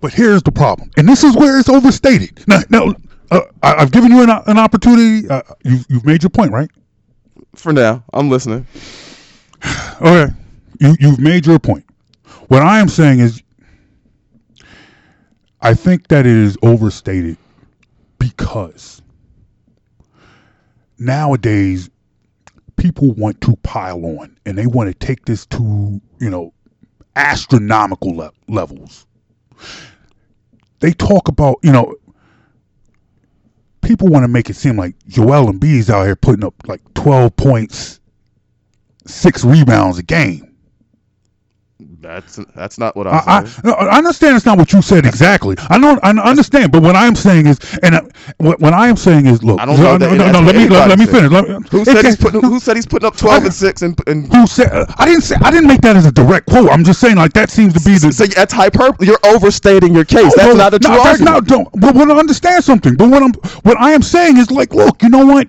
But here's the problem, and this is where it's overstated. Now, now uh, I, I've given you an, an opportunity. Uh, you've you've made your point, right? For now, I'm listening. Okay, you you've made your point. What I am saying is, I think that it is overstated because nowadays people want to pile on and they want to take this to you know astronomical le- levels. They talk about you know people want to make it seem like Joel Embiid's out here putting up like twelve points, six rebounds a game. That's that's not what I'm I, I, saying. no, I understand it's not what you said exactly. I know, I understand, but what I am saying is, and I, what, what I am saying is, look, I don't know no, that- no, no, let me let, let me finish. Let me, Who said he's putting Who said he's putting up 12 and six and and Who said? uh, I didn't say. I didn't make that as a direct quote. I'm just saying, like that seems to be the. So that's hyperbole. You're overstating your case. That's No, not a true no, argument. not. Don't. But what I understand something. But what I'm, what I am saying is, like, look, you know what?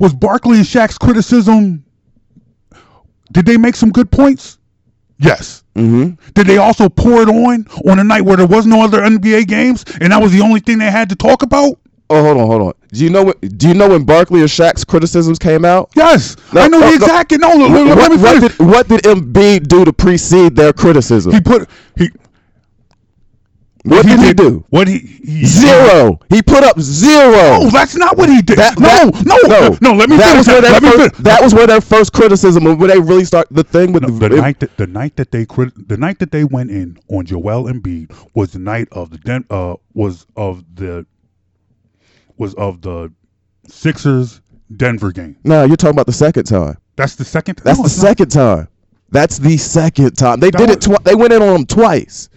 Was Barkley and Shaq's criticism? Did they make some good points? Yes. Mm-hmm. Did they also pour it on on a night where there was no other NBA games, and that was the only thing they had to talk about? Oh, hold on, hold on. Do you know what? Do you know when Barkley or Shaq's criticisms came out? Yes, No, I know no, the no. exact. No, no, no, let What, me what did what did Embiid do to precede their criticism? He put he. What did he do? What he, he Zero. He put up zero. No, that's not what he did. That- no, that- no, no, Let me that finish. was where me first, finish. that was where their first criticism when they really start the thing with No, the, the night that the night that they crit- the night that they went in on Joel Embiid was the night of the Den- uh was of the was of the Sixers Denver game. No, you're talking about the second time. That's the second. That's no, the it's not. second time. That's the second time. They did it. Twi- they went in on him twice.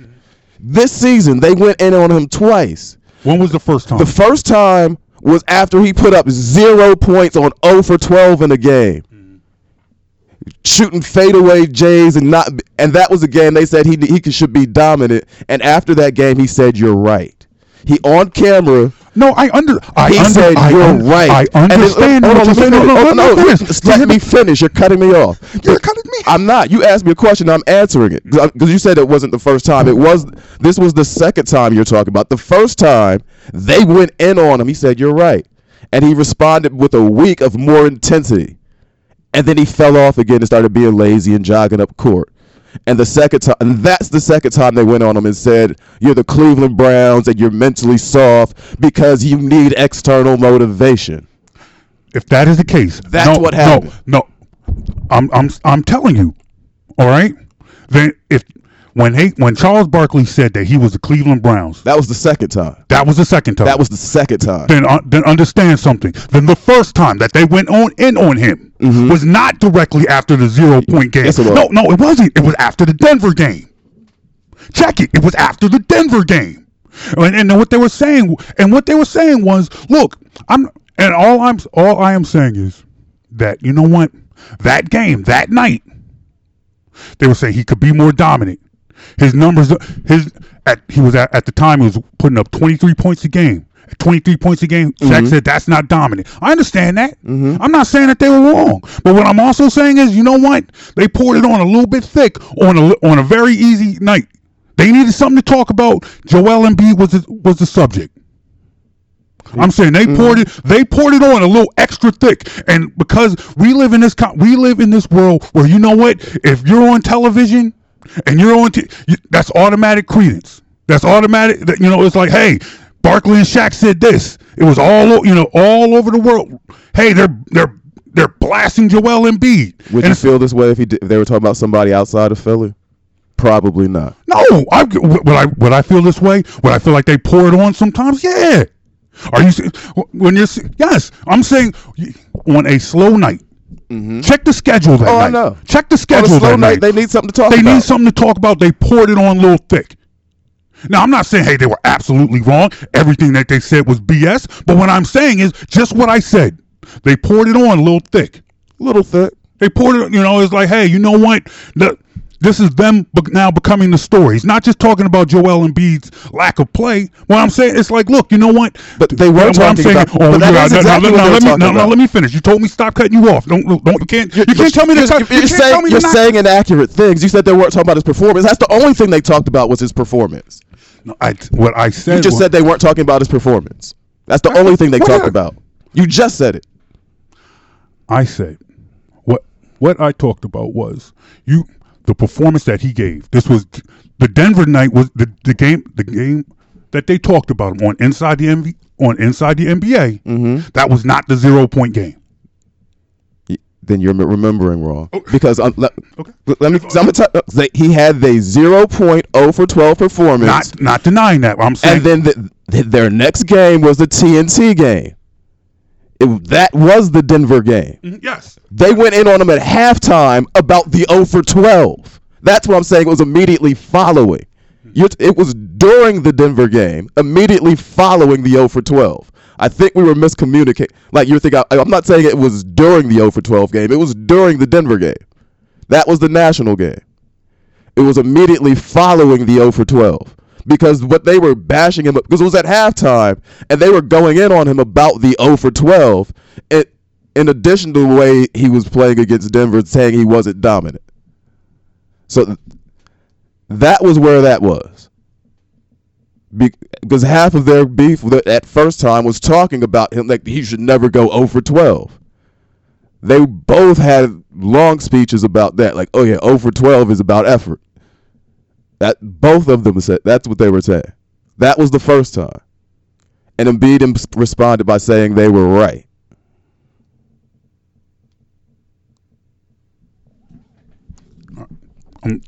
This season, they went in on him twice. When was the first time? The first time was after he put up zero points on 0 for 12 in a game. shooting fadeaway Jays and not and that was a game they said he he should be dominant and after that game he said you're right. He on camera No, I under. I he under, said I you're un- right. I then- understand hold what on, you're let me saying. No, no, Oh, no, no, finish. Let me finish. You're cutting me off. You're cutting me. I'm not. You asked me a question. I'm answering it because you said it wasn't the first time. It was. This was the second time you're talking about. The first time they went in on him. He said, "You're right," and he responded with a week of more intensity, and then he fell off again and started being lazy and jogging up court. And the second time, and that's the second time they went on him and said, "You're the Cleveland Browns and you're mentally soft because you need external motivation." If that is the case, That's no, what happened. No, no, I'm I'm I'm telling you. All right. Then if when he, when Charles Barkley said that he was the Cleveland Browns, That was the second time. that was the second time. That was the second time. then uh, then understand something. Then the first time that they went on in on him was not directly after the zero point game. Mm-hmm. Yes. No, no, it wasn't. It was after the Denver game. Check it. It was after the Denver game. And, and what they were saying, and what they were saying was, look, I'm, and all I'm, all I am saying is that you know what, that game, that night, they were saying he could be more dominant. His numbers, his at he was at, at the time he was putting up 23 points a game. At 23 points a game, Shaq mm-hmm. said that's not dominant. I understand that. Mm-hmm. I'm not saying that they were wrong, but what I'm also saying is, you know what? They poured it on a little bit thick on a on a very easy night. They needed something to talk about. Joel Embiid was the, was the subject. I'm saying they poured it. Mm-hmm. They poured it on a little extra thick, and because we live in this we live in this world where you know what? If you're on television and you're on, t- you, that's automatic credence. That's automatic. That, you know, it's like, hey, Barkley and Shaq said this. It was all you know all over the world. Hey, they're they're they're blasting Joel Embiid. Would And you feel this way if, he did, if they were talking about somebody outside of Philly? Probably not. No, I would I would I feel this way? Would I feel like they pour it on sometimes? Yeah. Are you when you're yes? I'm saying on a slow night. Mm-hmm. Check the schedule that Oh, I know. Check the schedule that night, night. they need something to talk They about. need something to talk about. They poured it on a little thick. Now I'm not saying hey they were absolutely wrong. Everything that they said was BS. But what I'm saying is just what I said. They poured it on a little thick. A little thick. They poured it, you know, it's like, hey, you know what? The, this is them now becoming the story. It's not just talking about Joel Embiid's lack of play. What I'm saying, it's like, look, you know what? But they were What I'm talking saying- about- Oh, but that yeah, is no, no, exactly no, what they were let me, talking no, no, let me finish. You told me stop cutting you off. Don't, don't, you can't, you can't tell me to you're, cut. you're You saying, tell me you're saying inaccurate things. You said they weren't talking about his performance. That's the only thing they talked about was his performance. No, I, what I said. You just was- said they weren't talking about his performance. That's the only thing they talked about. You just said it. I said what what I talked about was you the performance that he gave. This was the Denver night was the, the game the game that they talked about on inside the MV, on inside the NBA. Mm-hmm. That was not the zero point game. Then you're remembering wrong. Because um, let, Okay. let me. I'm gonna tell, they, he had the 0.0 for 12 performance. Not not denying that. I'm saying and then the, th- their next game was the TNT game. It, that was the Denver game. Mhm, yes. They went in on him at halftime about the 0 for 12. That's what I'm saying. It was immediately following. you it was during the Denver game, immediately following the 0 for 12. I think we were miscommunicating. Like you're thinking, I, I'm not saying it was during the 0 for 12 game. It was during the Denver game. That was the national game. It was immediately following the 0 for 12 because what they were bashing him up because it was at halftime and they were going in on him about the 0 for 12. It, in addition to the way he was playing against Denver, saying he wasn't dominant. So that was where that was. Because half of their beef at first time was talking about him like he should never go 0 for 12. They both had long speeches about that, like, oh yeah, 0 for 12 is about effort. That both of them said that's what they were saying. That was the first time, and Embiid responded by saying they were right. Uh, um,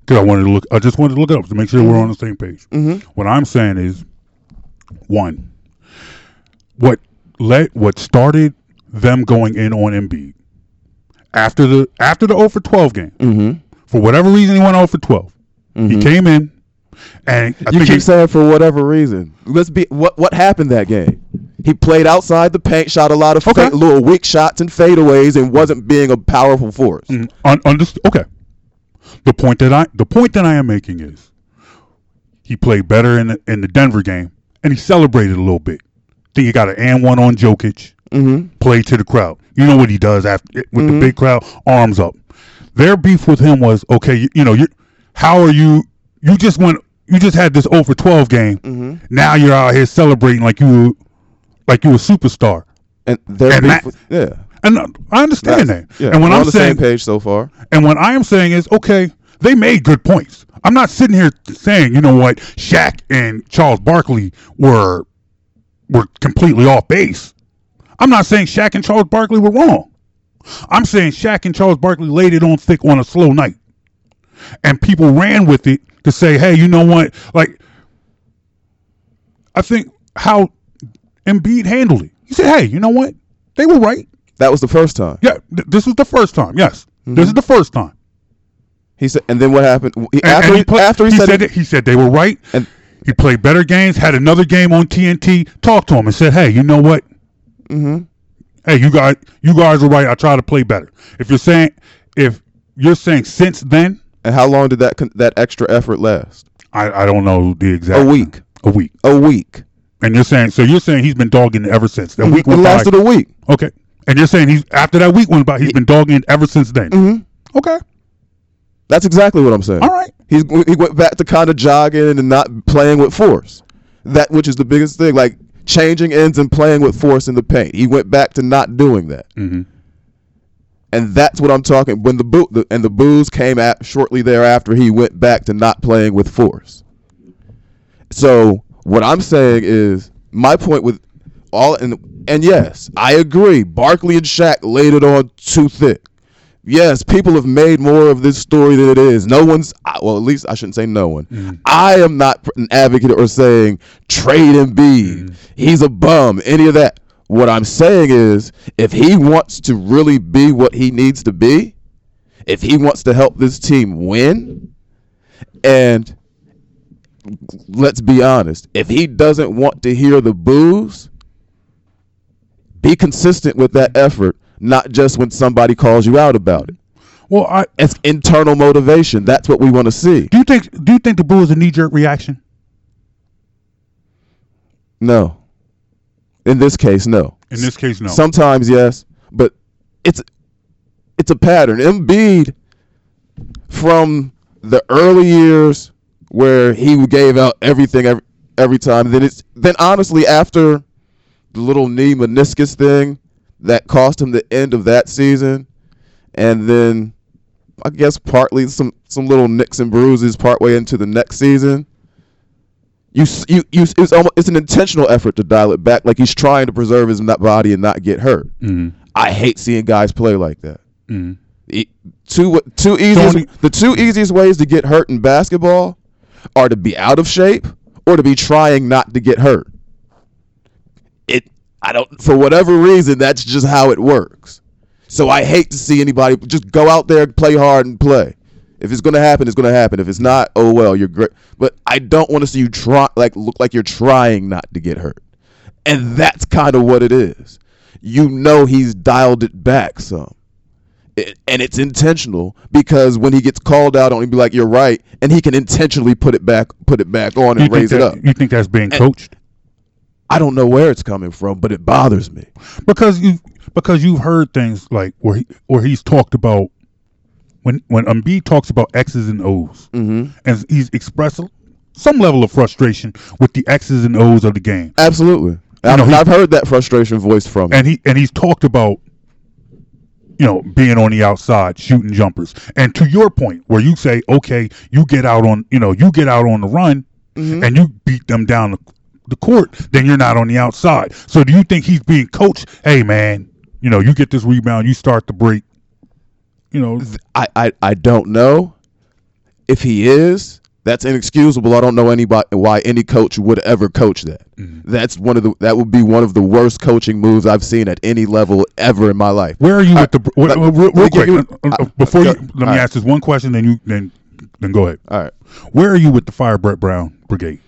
because I wanted to look. I just wanted to look it up to make sure we're on the same page. Mm-hmm. What I'm saying is, one, what let what started them going in on Embiid after the after the 0 for 12 game. Mm-hmm. For whatever reason, he went 0 for 12. He came in, and I You think keep he, saying for whatever reason. Let's be what what happened that game. He played outside the paint, shot a lot of Okay. fa- little weak shots and fadeaways, and wasn't being a powerful force. Mm, Un- underst- okay. The point that I the point that I am making is he played better in the, in the Denver game and he celebrated a little bit. Then he got an and one on Jokic, mm-hmm. played to the crowd. You know what he does after with the big crowd, arms up. Their beef with him was okay. You, you know, you how are you? You just went. You just had this over twelve game. Mm-hmm. Now you're out here celebrating like you like you a superstar. And their And that- yeah, And I understand That's- that. yeah. and when we're I'm on the saying same page so far, and what I am saying is, okay, they made good points. I'm not sitting here saying, you know what, Shaq and Charles Barkley were were completely off base. I'm not saying Shaq and Charles Barkley were wrong. I'm saying Shaq and Charles Barkley laid it on thick on a slow night. And people ran with it to say, hey, you know what? Like, I think how Embiid handled it. He said, hey, you know what? They were right. that was the first time. Yeah, th- this was the first time. Yes. Mm-hmm. This is the first time. He said, and then what happened? He, And- after, and he, put- after he, said, it, he said they were right. And- he played better games. Had another game on TNT. Talked to him and said, "Hey, you know what? Mhm. Hey, you guys, you guys are right. I try to play better. If you're saying, if you're saying since then, and how long did that con- that extra effort last? I, I don't know the exact A week. A week. A week. And you're saying, so you're saying he's been dogging it ever since that week It went by. lasted a week. Okay. And you're saying he's after that week went by, he's been dogging it ever since then. Mm-hmm. Okay. That's exactly what I'm saying. All right. He's he went back to kind of jogging and not playing with force. That which is the biggest thing, like changing ends and playing with force in the paint. He went back to not doing that. Mm-hmm. And that's what I'm talking. When the boot the, and the boos came at shortly thereafter, he went back to not playing with force. So what I'm saying is my point with all and and yes, I agree. Barkley and Shaq laid it on too thick. Yes, people have made more of this story than it is. No one's well, at least I shouldn't say no one. Mm. I am not an advocate or saying trade Embiid. Mm. He's a bum. Any of that. What I'm saying is, if he wants to really be what he needs to be, if he wants to help this team win, and let's be honest, if he doesn't want to hear the boos, be consistent with that effort, not just when somebody calls you out about it. Well, I It's internal motivation. That's what we want to see. do you think do you think the Bulls a knee jerk reaction? No. In this case, no. In this case, no. Sometimes yes, but it's it's a pattern. Embiid from the early years where he gave out everything every, every time. Then it's then honestly after the little knee meniscus thing that cost him the end of that season, and then I guess partly some some little nicks and bruises partway into the next season. You you you it's almost it's an intentional effort to dial it back, like he's trying to preserve his not body and not get hurt. Mhm. I hate seeing guys play like that. E- two two easiest Tony- the two easiest ways to get hurt in basketball are to be out of shape or to be trying not to get hurt. It I don't for whatever reason that's just how it works. So I hate to see anybody just go out there, and play hard, and play. If it's gonna happen, it's gonna happen. If it's not, oh well, you're great. But I don't want to see you try like look like you're trying not to get hurt, and that's kind of what it is. You know he's dialed it back some, it, and it's intentional because when he gets called out on, he'd be like, "You're right," and he can intentionally put it back, put it back on, and raise it up. You think that's being coached? I don't know where it's coming from, but it bothers me. because you because you've heard things like where he where he's talked about when when Embiid talks about X's and O's, Mhm. and he's expressed some level of frustration with the X's and O's of the game, Absolutely, You I've, know, I've heard that frustration voiced from him. and he and he's talked about you know being on the outside shooting jumpers, and to your point where you say okay, you get out on you know you get out on the run and you beat them down the, the court, then you're not on the outside. So do you think he's being coached? Hey man, you know you get this rebound, you start the break. You know, I, I, I don't know if he is. That's inexcusable. I don't know anybody why any coach would ever coach that. Mm-hmm. That's one of the that would be one of the worst coaching moves I've seen at any level ever in my life. where are you with the real, real quick you- uh, uh, uh, before you let me right. ask this one question, then you then then go ahead. All right, Where are you with the Fire Brett Brown brigade?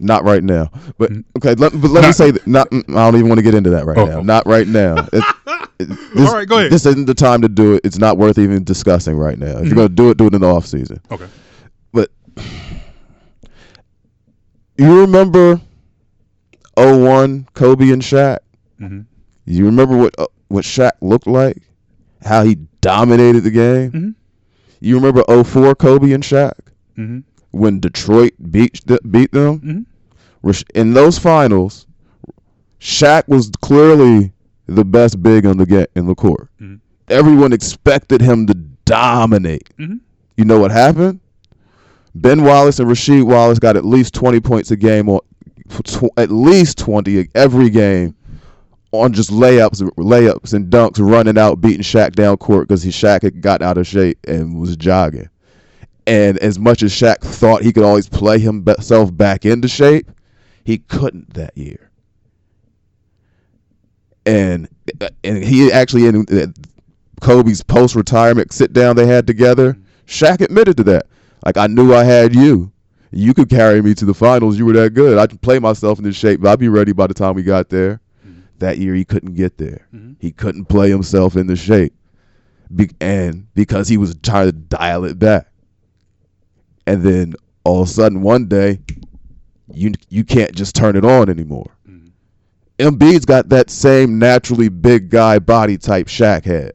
Not right now. But Mm. okay, let, but let me say that. Not. mm, I don't even want to get into that right Oh, now. oh. Not right now. It- it- this, All right, go ahead. This isn't the time to do it. It's not worth even discussing right now. If you're gonna do it, do it in the off season. Okay. But you remember 01 Kobe and Shaq? Mhm. You remember what uh, what Shaq looked like? How he dominated the game? Mhm. You remember 04 Kobe and Shaq? Mhm. When Detroit beat beat them? Mhm. In those finals, Shaq was clearly the best big on the get in the court. Mhm. Everyone expected him to dominate. Mhm. You know what happened? Ben Wallace and Rasheed Wallace got at least 20 points a game on tw- at least 20 every game on just layups layups and dunks running out beating Shaq down court cuz he Shaq had got out of shape and was jogging. And as much as Shaq thought he could always play himself back into shape, he couldn't that year. And uh, and he actually in uh, Kobe's post retirement sit down they had together, Shaq admitted to that. Like I knew I had you. You could carry me to the finals. You were that good. I could play myself in into shape, but I'd be ready by the time we got there. Mm-hmm. That year he couldn't get there. Mm-hmm. He couldn't play himself into shape. Be- and because he was trying to dial it back. And then all of a sudden one day, you you can't just turn it on anymore. Mm-hmm. Embiid's got that same naturally big guy body type Shaq had.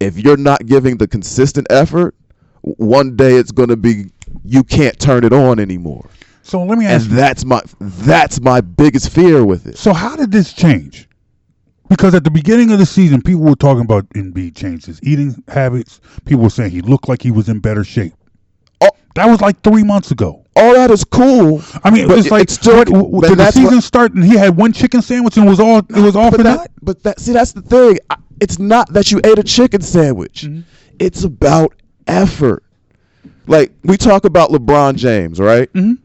If you're not giving the consistent effort, one day it's going to be you can't turn it on anymore. So let me And ask you. that's my that's my biggest fear with it. So how did this change? Because at the beginning of the season, people were talking about Embiid changed his eating habits. People were saying he looked like he was in better shape. Oh. That was like three months ago. All that is cool. I mean, it's like it's still, what- did the that's what- season start and he had one chicken sandwich and it was all it was all for that, that? But that see, that's the thing. I, it's not that you ate a chicken sandwich. Mm-hmm. It's about effort. Like we talk about LeBron James, right? Mhm.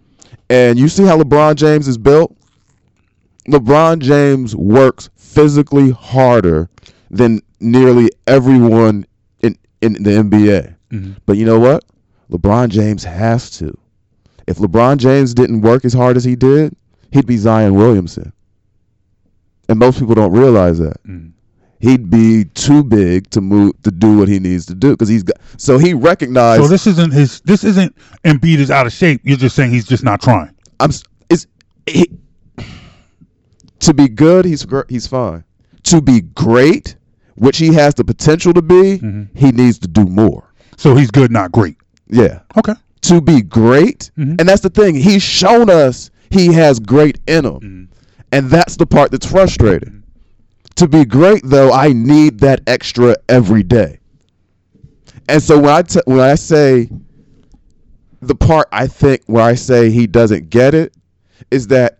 And you see how LeBron James is built. LeBron James works physically harder than nearly everyone in in the NBA. Mm-hmm. But you know what? LeBron James has to. If LeBron James didn't work as hard as he did, he'd be Zion Williamson. And most people don't realize that. Mm. He'd be too big to move to do what he needs to do because he's got. So he recognized. So this isn't his. This isn't Embiid is out of shape. You're just saying he's just not trying. I'm. It's he, to be good. He's he's fine. To be great, which he has the potential to be, Mm-hmm. he needs to do more. So he's good, not great. Yeah. Okay. To be great. Mhm. And that's the thing. He's shown us he has great in him. Mm-hmm. And that's the part that's frustrating. To be great though, I need that extra every day. And so when I t- when I say the part I think where I say he doesn't get it is that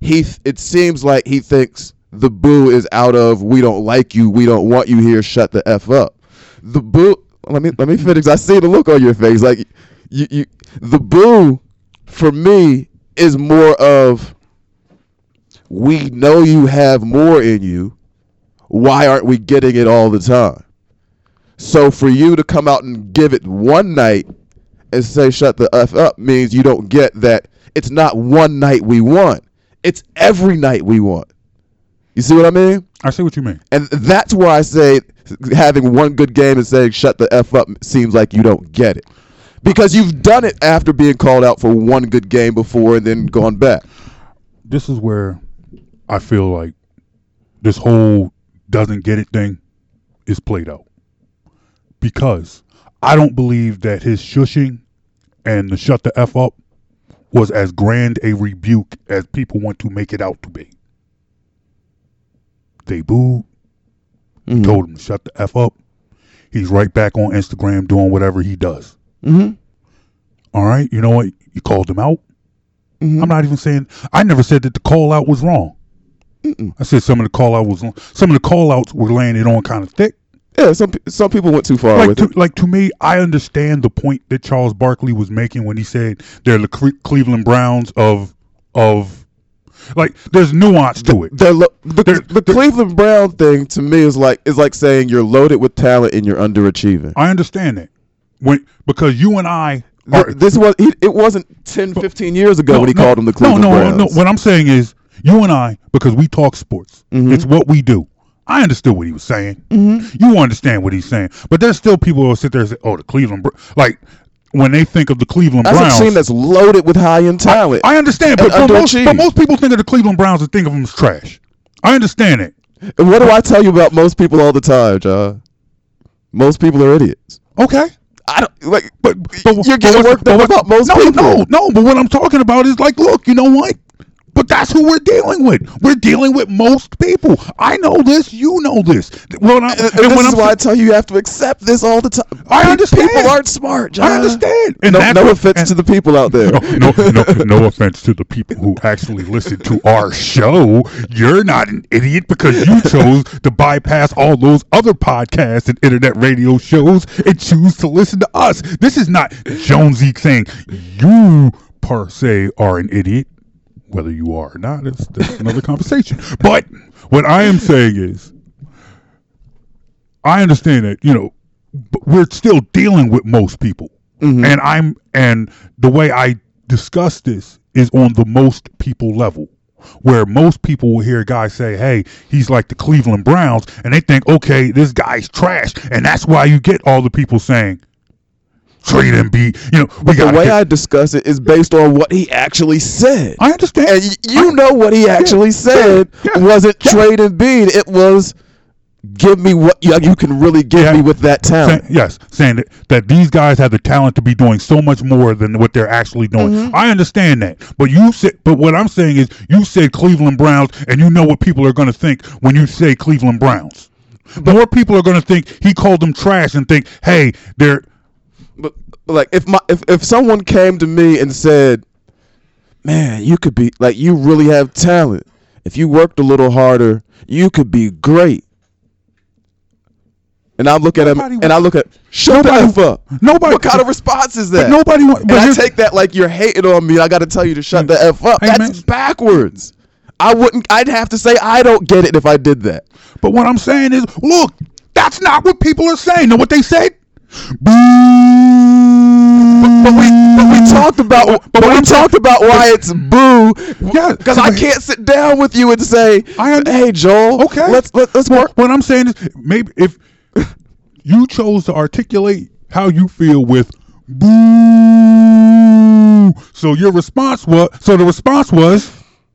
he th- it seems like he thinks the boo is out of we don't like you, we don't want you here, shut the f up. The boo let me let me finish. I see the look on your face like you you the boo for me is more of we know you have more in you. Why aren't we getting it all the time? So for you to come out and give it one night and say shut the f up means you don't get that it's not one night we want. It's every night we want. You see what I mean? I see what you mean. And that's why I say having one good game and saying shut the f up seems like you don't get it. Because you've done it after being called out for one good game before and then gone back. This is where I feel like this whole doesn't get it thing is played out. Because I don't believe that his shushing and the shut the F up was as grand a rebuke as people want to make it out to be. They booed, Mhm. told him to shut the F up. He's right back on Instagram doing whatever he does. Mm-hmm. All right, you know what? You called him out. Mhm. I'm not even saying. I never said that the call out was wrong. I said some of the call out was some of the call outs were laying it on kind of thick. Yeah, some some people went too far Like with to, it. like to me, I understand the point that Charles Barkley was making when he said they're the Cle- Cleveland Browns of of like there's nuance to it. The, lo- the, the Cleveland Brown thing to me is like is like saying you're loaded with talent and you're underachieving. I understand that when because you and I Are- this was he, it wasn't 10, 15 years ago when he called them the Cleveland Browns. no, no, Browns. No, What I'm saying is, you and I, because we talk sports, Mm-hmm. it's what we do. I understood what he was saying. You understand what he's saying, but there's still people who will sit there and say, "Oh, the Cleveland," Br-. like when they think of the Cleveland That's Browns. a team that's loaded with high end talent. I understand, and but, but, most, but most people think of the Cleveland Browns and think of them as trash. I understand it. and what do I tell you about most people all the time, John? Most people are idiots. Okay. I don't like, But, but you're getting but worked up about most no, people. No, no, but what I'm talking about is like, look, you know what? But that's who we're dealing with. We're dealing with most people. I know this. You know this. Well, I, And, and this is I'm why I tell you you have to accept this all the time. I understand. People aren't smart, John. I understand. And no, no offense and- to the people out there. no, no, no, no offense to the people who actually listen to our show. You're not an idiot because you chose to bypass all those other podcasts and internet radio shows and choose to listen to us. This is not Jonesy saying you per se are an idiot. Whether you are or not, it's that's another conversation. But what I am saying is, I understand that you know, we're still dealing with most people, mm-hmm. and I'm and the way I discuss this is on the most people level, where most people will hear a guy say, "Hey, he's like the Cleveland Browns," and they think, "Okay, this guy's trash," and that's why you get all the people saying, "Trade him, be you know." We the way get- I discuss it is based on what he actually said. I understand, and y- you know what he actually said yeah, wasn't yeah. trade and beat. It was give me what you, you can really give Yeah. me with that talent. Say- yes, saying that, that these guys have the talent to be doing so much more than what they're actually doing. Mm-hmm. I understand that, but you said, but what I'm saying is, you said Cleveland Browns, and you know what people are going to think when you say Cleveland Browns. But, More people are going to think he called them trash and think, hey, they're like if my if, if someone came to me and said, "Man, you could be like you really have talent. If you worked a little harder, you could be great." And I look at him and I look at shut the f up. nobody- What kind of response is that? nobody wa- And but I take that like you're hating on me. I got to tell you to shut the f up. Hey, That's man. backwards. I wouldn't. I'd have to say I don't get it if I did that. But what I'm saying is, look, that's not what people are saying. Know what they said? Boo. But we but we talked about But- but, but we talked about why it's boo. Yeah, because I can't sit down with you and say, I "Hey, Joel, Okay. let's let, let's work." What I'm saying is, maybe if you chose to articulate how you feel with boo, so your response was, so the response was,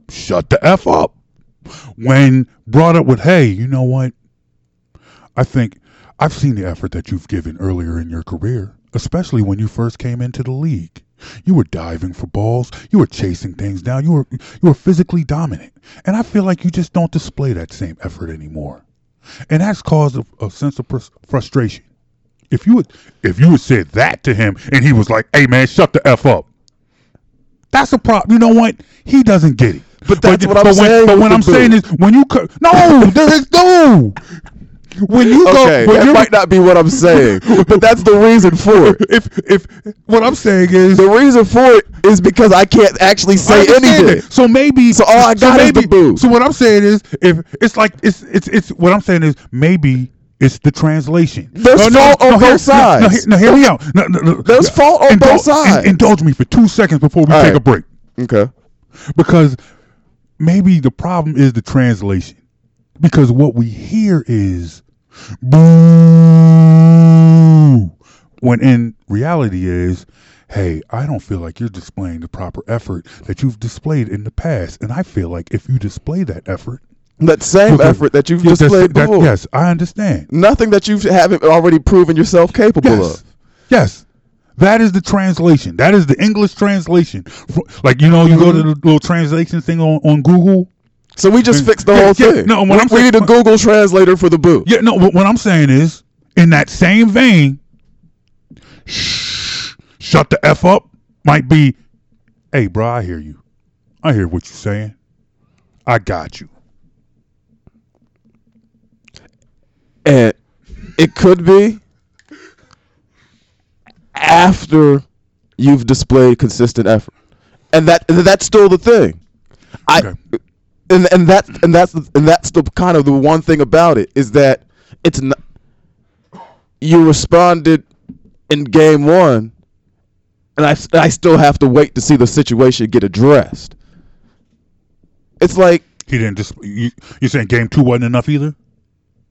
shut the f up. When brought up with, hey, you know what? I think I've seen the effort that you've given earlier in your career, especially when you first came into the league. You were diving for balls. You were chasing things down. You were you were physically dominant, and I feel like you just don't display that same effort anymore, and that's caused a, a sense of pers- frustration. If you would if you had said that to him, and he was like, "Hey man, shut the f up," that's a problem. You know what? He doesn't get it. But that's what I'm when, saying But what I'm saying is, when you co- no, no. When you go, when that might not be what I'm saying, but that's the reason for it. if if what I'm saying is The reason for it is because I can't actually say anything. that. So maybe So all I got is the boo. So what I'm saying is, if it's like it's it's it's what I'm saying is maybe it's the translation. There's No, no, fault on no, both here- no, sides. No, here- no, hear me out. No, no, no. There's fault on both sides. indulge me for two seconds before we All take right. a break, Okay. because maybe the problem is the translation. Because what we hear is boo, when in reality is, hey, I don't feel like you're displaying the proper effort that you've displayed in the past, and I feel like if you display that effort, That same Okay. effort that you've that's- displayed that- before. yes, I understand. Nothing that you haven't already proven yourself capable Yes, of. yes. That is the translation. That is the English translation. Like you know, you go to the little translation thing on, on Google. So we just fixed the yeah, whole yeah, thing. no, we, I'm we saying- need a Google translator for the boo. Yeah, no. What, what I'm saying is, in that same vein, shh, shut the f up. Might be, hey, bro, I hear you. I hear what you're saying. I got you. And it could be after you've displayed consistent effort. And that that's still the thing. I Okay. And and that and that's the, and that's the kind of the one thing about it is that it's not you responded in game 1 and I, I still have to wait to see the situation get addressed. It's like He didn't just. You, you're saying game two wasn't enough either?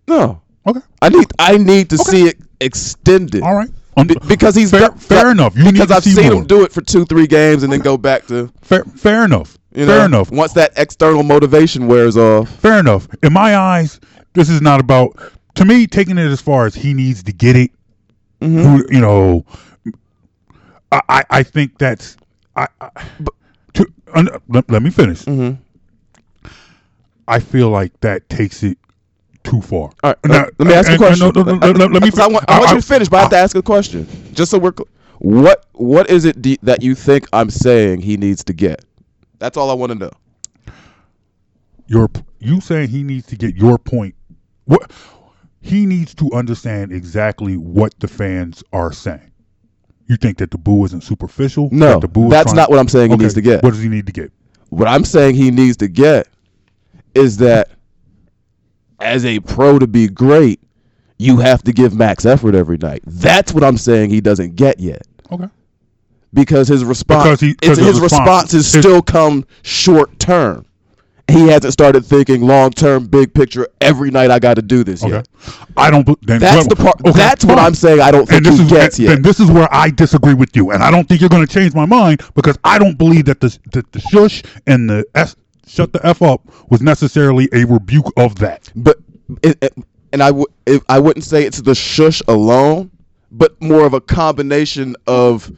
no, Okay. I need I need to see it extended. All right. Um, Be- because he's fair, done- fair like, enough. You need because to I've see seen more. him do it for two, three games, and then go back to Fair, fair enough. You fair know, enough. Once that external motivation wears off, Fair enough. In my eyes, this is not about. To me, taking it as far as he needs to get it. Mm-hmm. You know, I I, I think that's. I, I to, let, let me finish. Mm-hmm. I feel like that takes it too far. all right. Now, let me ask a question. and- no, no, no, let- let me I, want, I want I- you to finish, but I have to ask a question, just so we're. What What is it that you think I'm saying he needs to get? That's all I want to know. your you saying he needs to get your point what he needs to understand exactly what the fans are saying you think that the boo isn't superficial No, that the boo that's not what I'm saying he Okay, needs to get. what does he need to get What I'm saying he needs to get is that as a pro to be great, you have to give max effort every night. That's what I'm saying he doesn't get yet. okay Because his response Because he- it's, his response- response has his- still come short term. He hasn't started thinking long term, big picture. Every night I got to do this okay yet. i don't then That's the part. okay, that's what. I'm saying. I don't think and this he is gets and, yet. then this is where I disagree with you, and I don't think you're going to change my mind because I don't believe that the that the shush and the s shut the f up was necessarily a rebuke of that. but it, it- and I would I wouldn't say it's the shush alone, but more of a combination of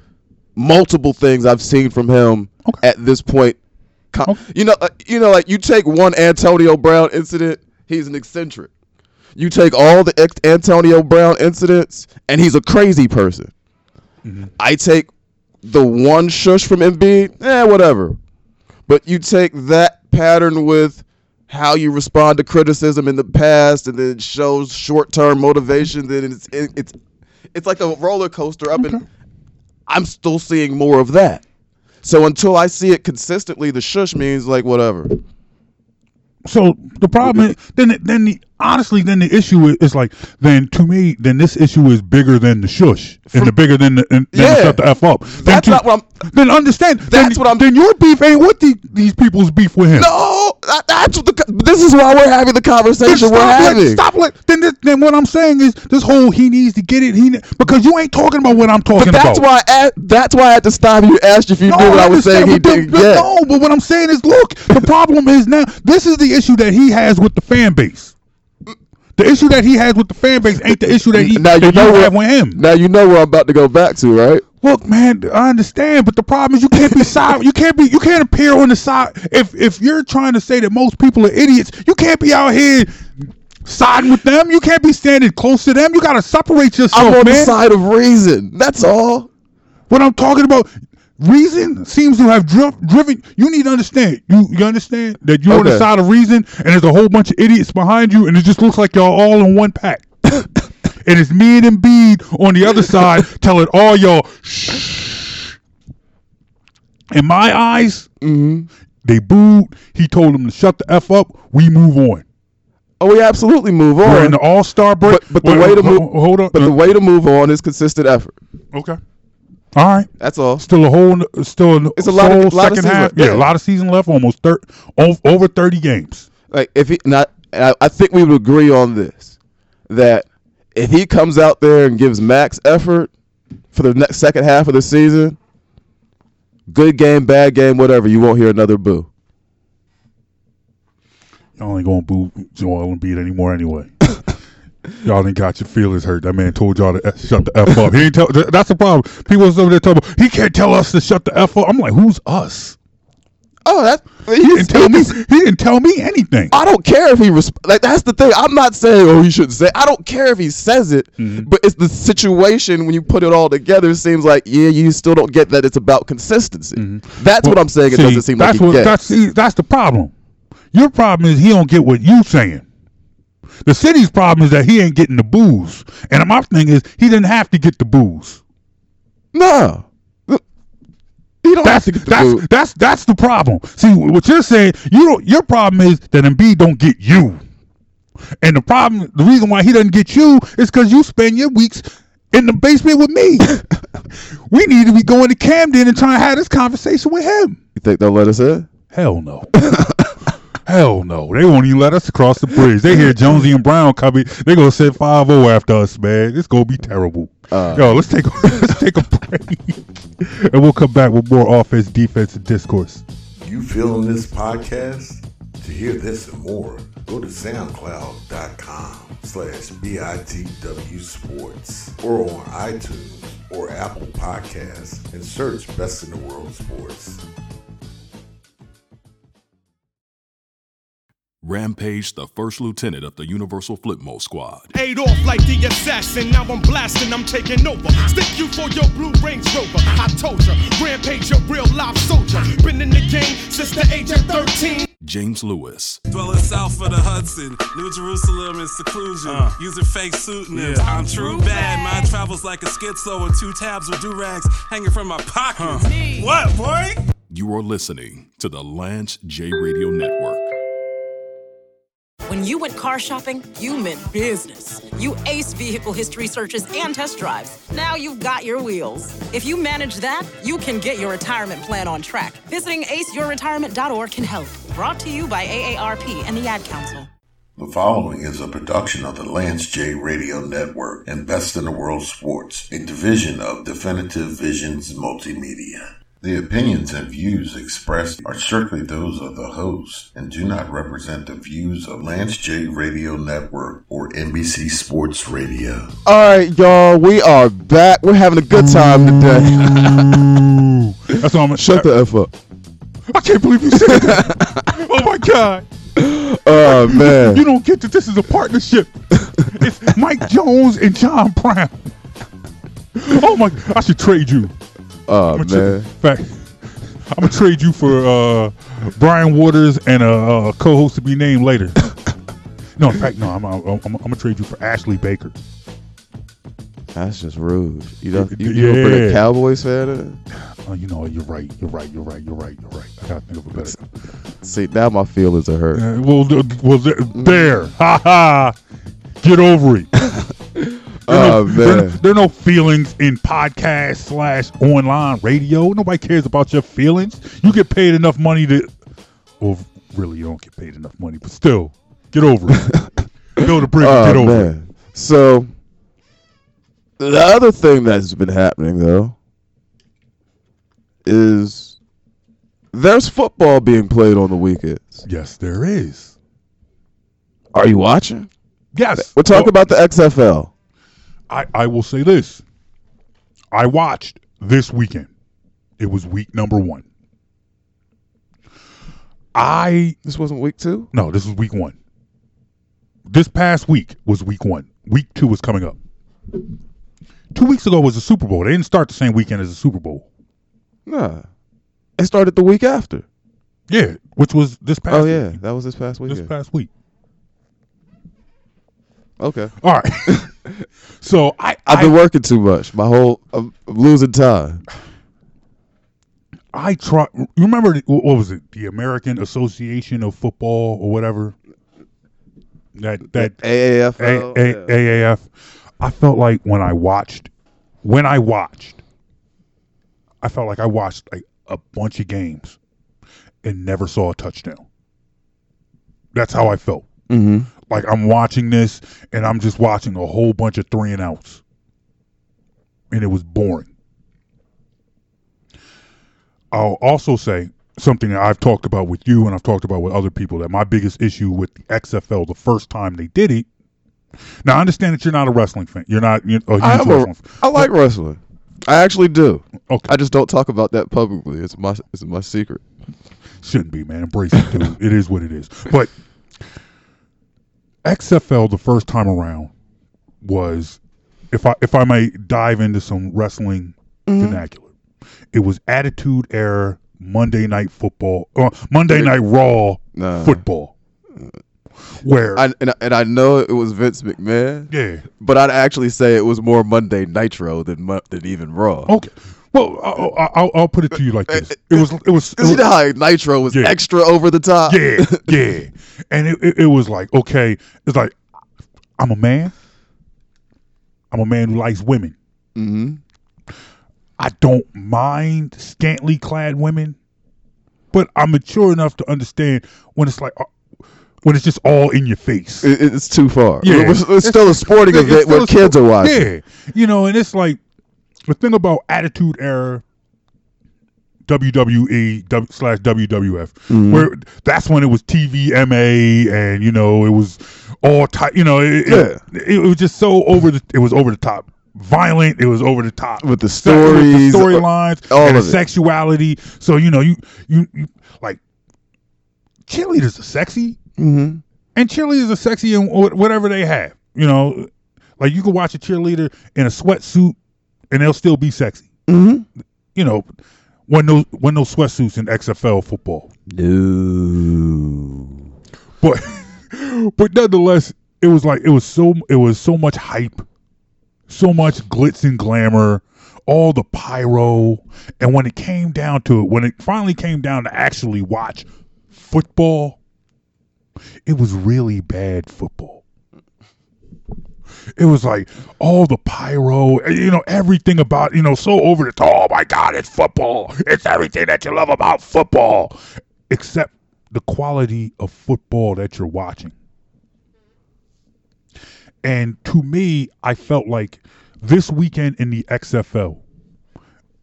multiple things I've seen from him Okay. at this point. Okay. You know, uh, you know, like you take one Antonio Brown incident, he's an eccentric. You take all the ex- Antonio Brown incidents, and he's a crazy person. Mm-hmm. I take the one shush from Embiid, eh, whatever. But you take that pattern with how you respond to criticism in the past, and then it shows short-term motivation. Then it's it, it's it's like a roller coaster up, and I'm still seeing more of that. So until I see it consistently, the shush means like whatever. So the problem is then then the honestly then the issue is, is like then to me then this issue is bigger than the shush and the bigger than the, and, than the Yeah. shut the f up. Then That's to- not what I'm- Then understand. That's then, what I'm- Then your beef ain't with the, these people's beef with him. No, that, that's what the. This is why we're having the conversation we're having. stop let, then, this, then what I'm saying is this whole he needs to get it he because you ain't talking about what I'm talking But that's about. why. I, that's why I had to stop you. Asked if you No, knew what I was saying. He didn't get. No, but what I'm saying is, look, the problem is now this is the issue that he has with the fan base. The issue that he has with the fan base ain't the issue that he Now you that know you where- have with him. Now you know where I'm about to go back to, right? Look, man, I understand, but the problem is you can't be side. You can't be. You can't appear on the side. If if you're trying to say that most people are idiots, you can't be out here siding with them. You can't be standing close to them. You got to separate yourself, I'm on man. the side of reason. That's all. What I'm talking about, reason seems to have dri- driven. You need to understand. You you understand that you're on the side of reason, and there's a whole bunch of idiots behind you, and it just looks like y'all all in one pack. and it's me and Embiid on the other side telling all y'all, shh. In my eyes, mm-hmm. they booed. He told them to shut the f up. We move on. Oh, we absolutely move on. We're in the All Star break. but, but the Wait, way to move. Hold on. But the way to move on is consistent effort. okay. All right. That's all. Still a whole, still a, It's a lot of- lot of second season half. left. Yeah, Yeah. a lot of season left. Almost thir- over thirty games. Like if he not, I, I think we would agree on this that if he comes out there and gives max effort for the next second half of the season, good game, bad game, whatever, you won't hear another boo. Y'all ain't gonna boo Joel Embiid anymore anyway. y'all ain't got your feelings hurt. That man told y'all to F- shut the f up. He ain't tell. That's the problem. People over there talking. About, he can't tell us to shut the f up. I'm like, who's us? Oh, that He didn't tell me. He didn't tell me anything. I don't care if he resp- like that's the thing. I'm not saying oh he shouldn't say. I don't care if he says it, Mm-hmm. but it's the situation when you put it all together. It seems like yeah, you still don't get that it's about consistency. That's what I'm saying. It Mm-hmm. See, doesn't seem like that's he what, gets. That's see, that's the problem. Your problem is he don't get what you saying. The city's problem is that he ain't getting the boos. And my thing is he didn't have to get the boos. no, he don't That's have to get the that's boot. that's that's the problem. See what you're saying. You don't. Your problem is that Embiid don't get you. And the problem, the reason why he doesn't get you is because you spend your weeks in the basement with me. we need to be going to Camden and trying to have this conversation with him. You think they'll let us in? Hell no. Hell no. They won't even let us across the bridge. They hear Jonesy and Brown coming. They're gonna send 5 0 after us, man. It's gonna be terrible. Uh. Yo, let's take a let's take a break. And we'll come back with more offense, defense, and discourse. You feeling this podcast? To hear this and more, go to soundcloud.com slash BITW Sports or on iTunes or Apple Podcasts and search Best in the World Sports. Rampage, the first lieutenant of the Universal Flipmode Squad. Ate off like the assassin, now I'm blasting, I'm taking over. Stick you for your blue Range Rover. I told ya, Rampage, a real live soldier. Been in the game since the age of 13. James Lewis, Dwelling south of the Hudson, New Jerusalem in seclusion, uh. using fake pseudonyms. I'm true bad. Mine travels like a schizo with two tabs with do rags hanging from my pockets. What, boy? you are listening to the Lance J Radio Network. When you went car shopping, you meant business. You ace vehicle history searches and test drives. Now you've got your wheels. If you manage that, you can get your retirement plan on track. Visiting aceyourretirement.org can help. Brought to you by AARP and the Ad Council. The following is a production of the Lance J Radio Network and Best in the World Sports, a division of Definitive Visions Multimedia. The opinions and views expressed are strictly those of the host and do not represent the views of Lance J Radio Network or NBC Sports Radio. All right, y'all, we are back. We're having a good time today. That's all I'm gonna Shut the f up. I can't believe you said that. oh my god. Oh man. You don't get that this is a partnership. it's Mike Jones and John Brown. Oh my! I should trade you. Oh I'm gonna tra- man. in fact, I'm gonna trade you for uh, Brian Waters and a, a co-host to be named later. no, in fact, no. I'm, I'm, I'm, I'm gonna trade you for Ashley Baker. That's just rude. You know, you, you bring a Yeah. Cowboys fan in? Oh, you know, you're right. You're right. You're right. You're right. You're right. I gotta think of a better. See, now my feelings are hurt. Uh, well, well, there, there. Ha ha. Get over it. There are Oh no, there, man. there are no feelings in podcast slash online radio. Nobody cares about your feelings. You get paid enough money to. Well, really, you don't get paid enough money, but still, get over it. Build a bridge Oh get over it. So the other thing that's been happening though is there's football being played on the weekends. Yes, there is. Are you watching? Yes. We're talking Well, about the XFL. I, I will say this. I watched this weekend. It was week number one. I This wasn't week two. no, this was week one. This past week was week one. Week two was coming up. Two weeks ago was the Super Bowl. They didn't start the same weekend as the Super Bowl. Nah, it started the week after. Yeah, which was this past. Oh yeah, week. that was this past week. this weekend. past week. Okay, All right. so I I've I, been working too much. My whole I'm, I'm losing time. I try. You remember what was it? The American Association of Football or whatever. That that A- A- yeah. AAF. I felt like when I watched, when I watched, I felt like I watched like a bunch of games and never saw a touchdown. That's how I felt. Mhm. Like I'm watching this and I'm just watching a whole bunch of three and outs, and it was boring. I'll also say something that I've talked about with you and I've talked about with other people that my biggest issue with the XFL the first time they did it. Now I understand that you're not a wrestling fan. You're not you're oh, a huge I, a, wrestling fan. I like wrestling. I actually do. Okay. I just don't talk about that publicly. It's my it's my secret. Shouldn't be, man. Embrace it, dude. it is what it is. But XFL the first time around was, if I if I may dive into some wrestling Mm-hmm. vernacular, it was Attitude Era Monday Night Football, uh, Monday Night Raw Nah. football, where I, and, I- and I know it was Vince McMahon, yeah but I'd actually say it was more Monday Nitro than than even Raw. okay. Well, I'll, I'll, I'll put it to you like this: it was it was, it Because you know how Nitro was Yeah. extra over the top. yeah, yeah. And it, it, it was like, okay, it's like, I'm a man. I'm a man who likes women. hmm I don't mind scantily clad women, but I'm mature enough to understand when it's like uh, when it's just all in your face. It, it's too far. Yeah. it's, it's still a sporting event where kids sport- are watching. Yeah, you know, and it's like the thing about Attitude Era, WWE W- slash WWF, Mm-hmm. where that's when it was TVMA, and you know it was all type. You know, it, it, it, was just so over the. It was over the top. Violent, it was over the top With the stories, storylines, all and the of it. sexuality. So you know, you you, you like cheerleaders are sexy, Mm-hmm. and cheerleaders are sexy in whatever they have. You know, like you can watch a cheerleader in a sweatsuit, and they'll still be sexy. Mm-hmm. You know, when those when those sweatsuits in XFL football, No. but but nonetheless, it was like it was so it was so much hype, so much glitz and glamour, all the pyro, and when it came down to it, when it finally came down to actually watch football, it was really bad football. It was like all the pyro, you know, everything about, you know, so over the top. Oh my God, it's football. It's everything that you love about football, except the quality of football that you're watching. And to me, I felt like this weekend in the XFL,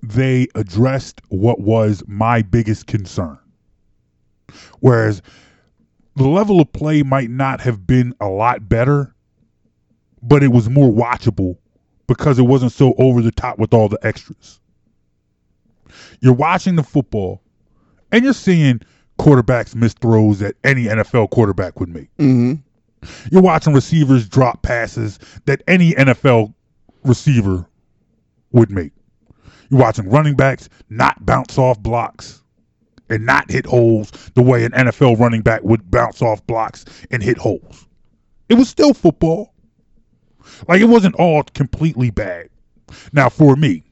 they addressed what was my biggest concern. Whereas the level of play might not have been a lot better, but it was more watchable because it wasn't so over the top with all the extras. You're watching the football and you're seeing quarterbacks miss throws that any NFL quarterback would make. Mm-hmm. You're watching receivers drop passes that any NFL receiver would make. You're watching running backs not bounce off blocks and not hit holes the way an NFL running back would bounce off blocks and hit holes. It was still football. Like it wasn't all completely bad. Now, for me,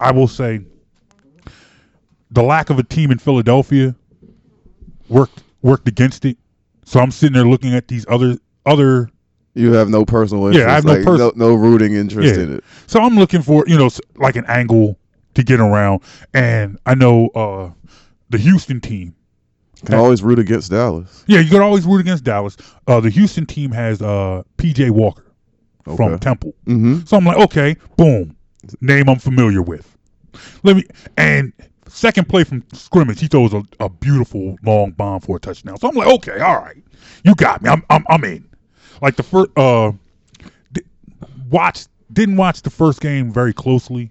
I will say the lack of a team in Philadelphia worked worked against it. So I'm sitting there looking at these other other You have no personal interest. Yeah. I have no pers- no, no rooting interest Yeah. in it. So I'm looking for, you know, like an angle to get around. And I know uh the Houston team. Can always root against Dallas. Yeah, you could always root against Dallas. Uh the Houston team has uh PJ Walker from Temple. Mm-hmm. So I'm like, okay, boom. Name I'm familiar with. Let me and second play from scrimmage, he throws a, a beautiful long bomb for a touchdown. So I'm like, okay, all right. You got me. I'm I'm I'm in. Like the first uh di- watched didn't watch the first game very closely.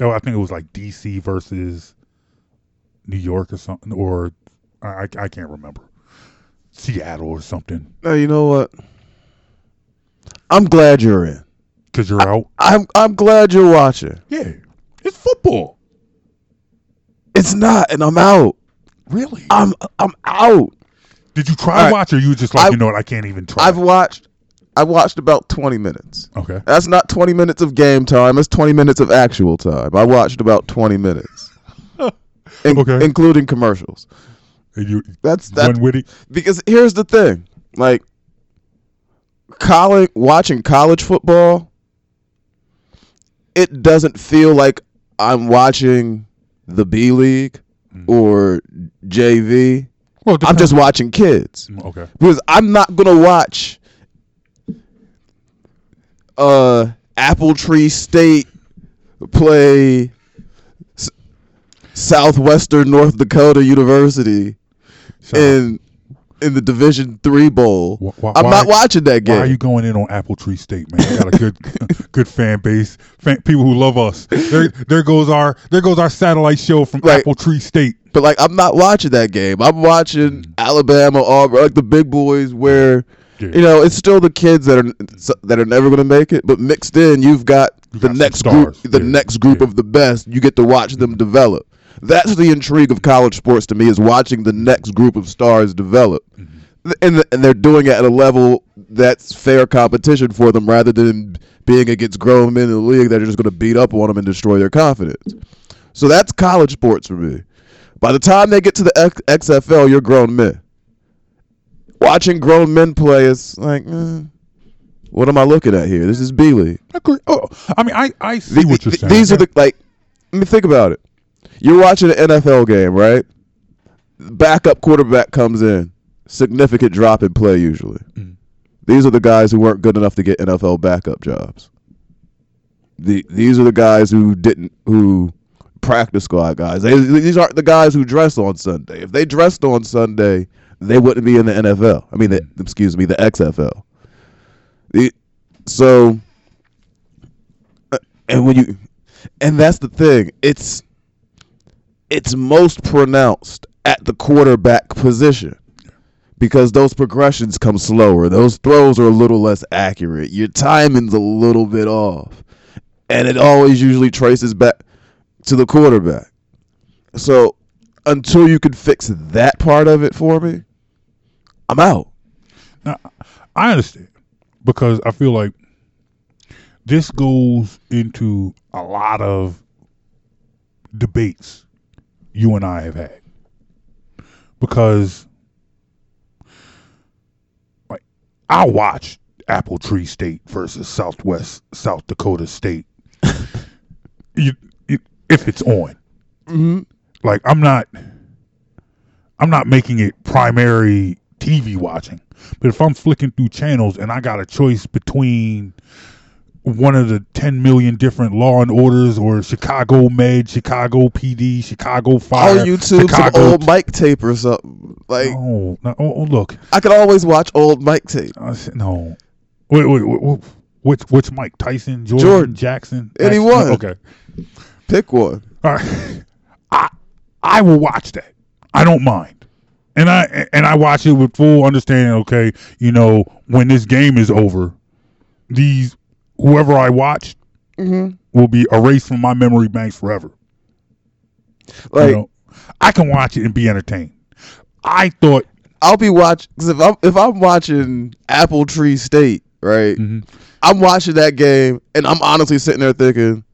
Oh, I think it was like DC versus New York or something, or I, I I can't remember. Seattle or something. Now you know what? I'm glad you're in. Because you're out. I'm I'm glad you're watching. Yeah. It's football. It's not, and I'm out. Really? I'm I'm out. Did you try right. watch or you just like, I- you know what, I can't even try? I've watched. I watched about 20 minutes. okay. That's not 20 minutes of game time. That's 20 minutes of actual time. I watched about 20 minutes, In- Okay. including commercials. And you That's that's run because here's the thing, like college watching college football, it doesn't feel like I'm watching the B League or JV. Well, I'm just watching kids okay. because I'm not gonna watch uh Apple Tree State play S- Southwestern North Dakota University So, in in the Division Three bowl. Wh- wh- I'm not watching that game. why are you going in on Apple Tree State, man? We got a good, good fan base, fan, people who love us. There, there goes our, there goes our satellite show from Right. Apple Tree State. but like, I'm not watching that game. I'm watching Mm. Alabama, Auburn, like the big boys, where Yeah. you know it's still the kids that are that are never going to make it. But mixed in, you've got You the got next group, the next group Yeah. of the best. You get to watch them develop. That's the intrigue of college sports to me is watching the next group of stars develop. Mm-hmm. And, and they're doing it at a level that's fair competition for them rather than being against grown men in the league that are just going to beat up on them and destroy their confidence. So that's college sports for me. By the time they get to the X- XFL, you're grown men. Watching grown men play is like, eh, what am I looking at here? This is B League. I agree. Oh, I mean, I, I see Th- what you're saying. These are the like I mean, think about it. You're watching an NFL game, right? Backup quarterback comes in, significant drop in play usually. These are the guys who weren't good enough to get NFL backup jobs. The these are the guys who didn't who practice squad guys. They, these aren't the guys who dress on Sunday. If they dressed on Sunday, they wouldn't be in the NFL. I mean, the, excuse me, the XFL. The, so, uh, and when you, and that's the thing. It's it's most pronounced at the quarterback position because those progressions come slower. Those throws are a little less accurate. Your timing's a little bit off. And it always usually traces back to the quarterback. So until you can fix that part of it for me, I'm out. Now, I understand because I feel like this goes into a lot of debates you and I have had because like I watched Apple Tree State versus Southwest South Dakota State. you, you, if it's on, Mm-hmm. like I'm not, I'm not making it primary TV watching. But if I'm flicking through channels and I got a choice between one of the 10 million different law and orders or Chicago Med, Chicago PD, Chicago Fire, I'll YouTube some old Mike tape or something. Like Oh, no, oh, oh, look. I could always watch old Mike tape. I said, no. Wait, wait, wait, wait. Which, which Mike? Tyson, Jordan, Jordan. Jackson? Anyone. Okay. Pick one. All right. I I will watch that. I don't mind. And I and I watch it with full understanding, okay, you know, when this game is over, these whoever I watched Mm-hmm. will be erased from my memory banks forever. Like you know, I can watch it and be entertained. I thought I'll be watching because if I'm if I'm watching Apple Tree State, right? Mm-hmm. I'm watching that game and I'm honestly sitting there thinking,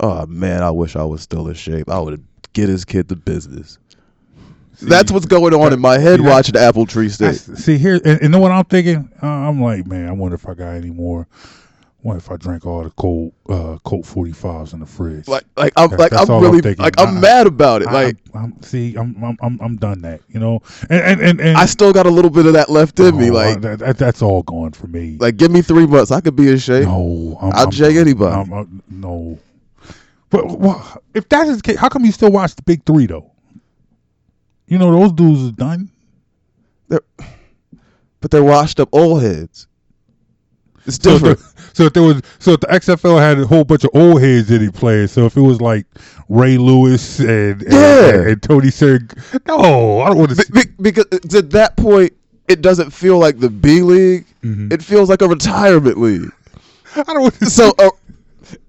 "Oh man, I wish I was still in shape. I would get his kid to business." That's what's going on in my head see, that- watching Apple Tree State. See here, and, and know what I'm thinking? Uh, I'm like, man, I wonder if I got any more. What if I drank all the cold uh, Colt 45s in the fridge? Like, like I'm That- like I'm all really thinking. like I'm I- mad about it. I- Like I'm, I'm- see, I'm, I'm I'm I'm done that. You know, and and and, and I still got a little bit of that left in me. Oh, Like that, that- that's all gone for me. like give me three months, I could be in shape. no, I'm, I'll I'm, jag anybody. I'm- I'm- no, but well, if that is the case, how come you still watch the big three though? You know those dudes is done. They're, but they're washed up old heads. It's different. So if there was, so if the XFL had a whole bunch of old heads that he played, so if it was like Ray Lewis and and, Yeah. and, and Tony Serg, no, I don't want to. Be- be- because at that point, it doesn't feel like the B league. Mm-hmm. It feels like a retirement league. I don't want to. So uh,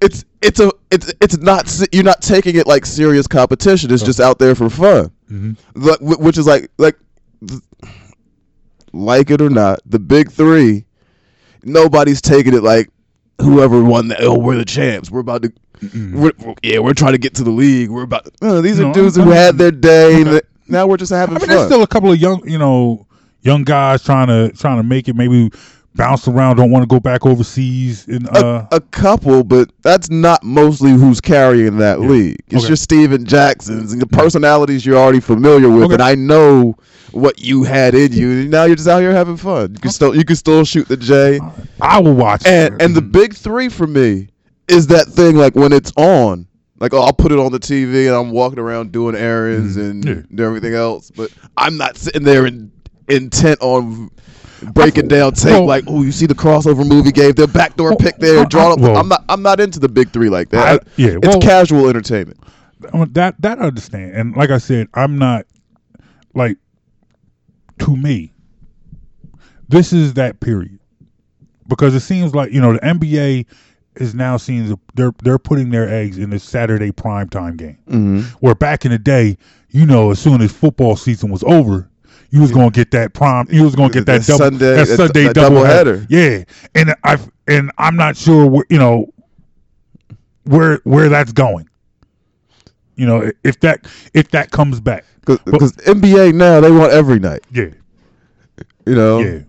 it's it's a it's it's not you're not taking it like serious competition. It's just out there for fun. Mm-hmm. Which is like like like it or not, the big three. Nobody's taking it like whoever won that. Oh, we're the champs. We're about to. We're, yeah, we're trying to get to the league. We're about. Uh, these No, are dudes I'm- who had their day. and Now we're just having I mean, fun. there's still a couple of young, you know, young guys trying to trying to make it. Maybe bounce around, don't want to go back overseas. In uh, a, a couple, but that's not mostly who's carrying that league. It's Okay. just Stephen Jacksons and the personalities you're already familiar with, Okay. and I know what you had in you. And now you're just out here having fun. You can still you can still shoot the J. I will watch. And and the big three for me is that thing like when it's on. Like oh, I'll put it on the TV and I'm walking around doing errands and Yeah. everything else, but I'm not sitting there and intent on breaking down tape Well- like oh you see the crossover movie gave their backdoor Well, pick there draw up. well- I'm not I'm not into the big three like that. I- yeah, it's casual entertainment. I that that I understand, and like I said, I'm not like to me. This is that period because it seems like you know the NBA is now seeing the, they're they're putting their eggs in the Saturday primetime game. Mm-hmm. Where back in the day, you know, as soon as football season was over, you was gonna get that prime. You was gonna get that, That double, Sunday- that Sunday that double doubleheader. Yeah, and I've and I'm not sure where you know where where that's going. You know, if that if that comes back, Because NBA now they want every night. yeah, You know, yeah.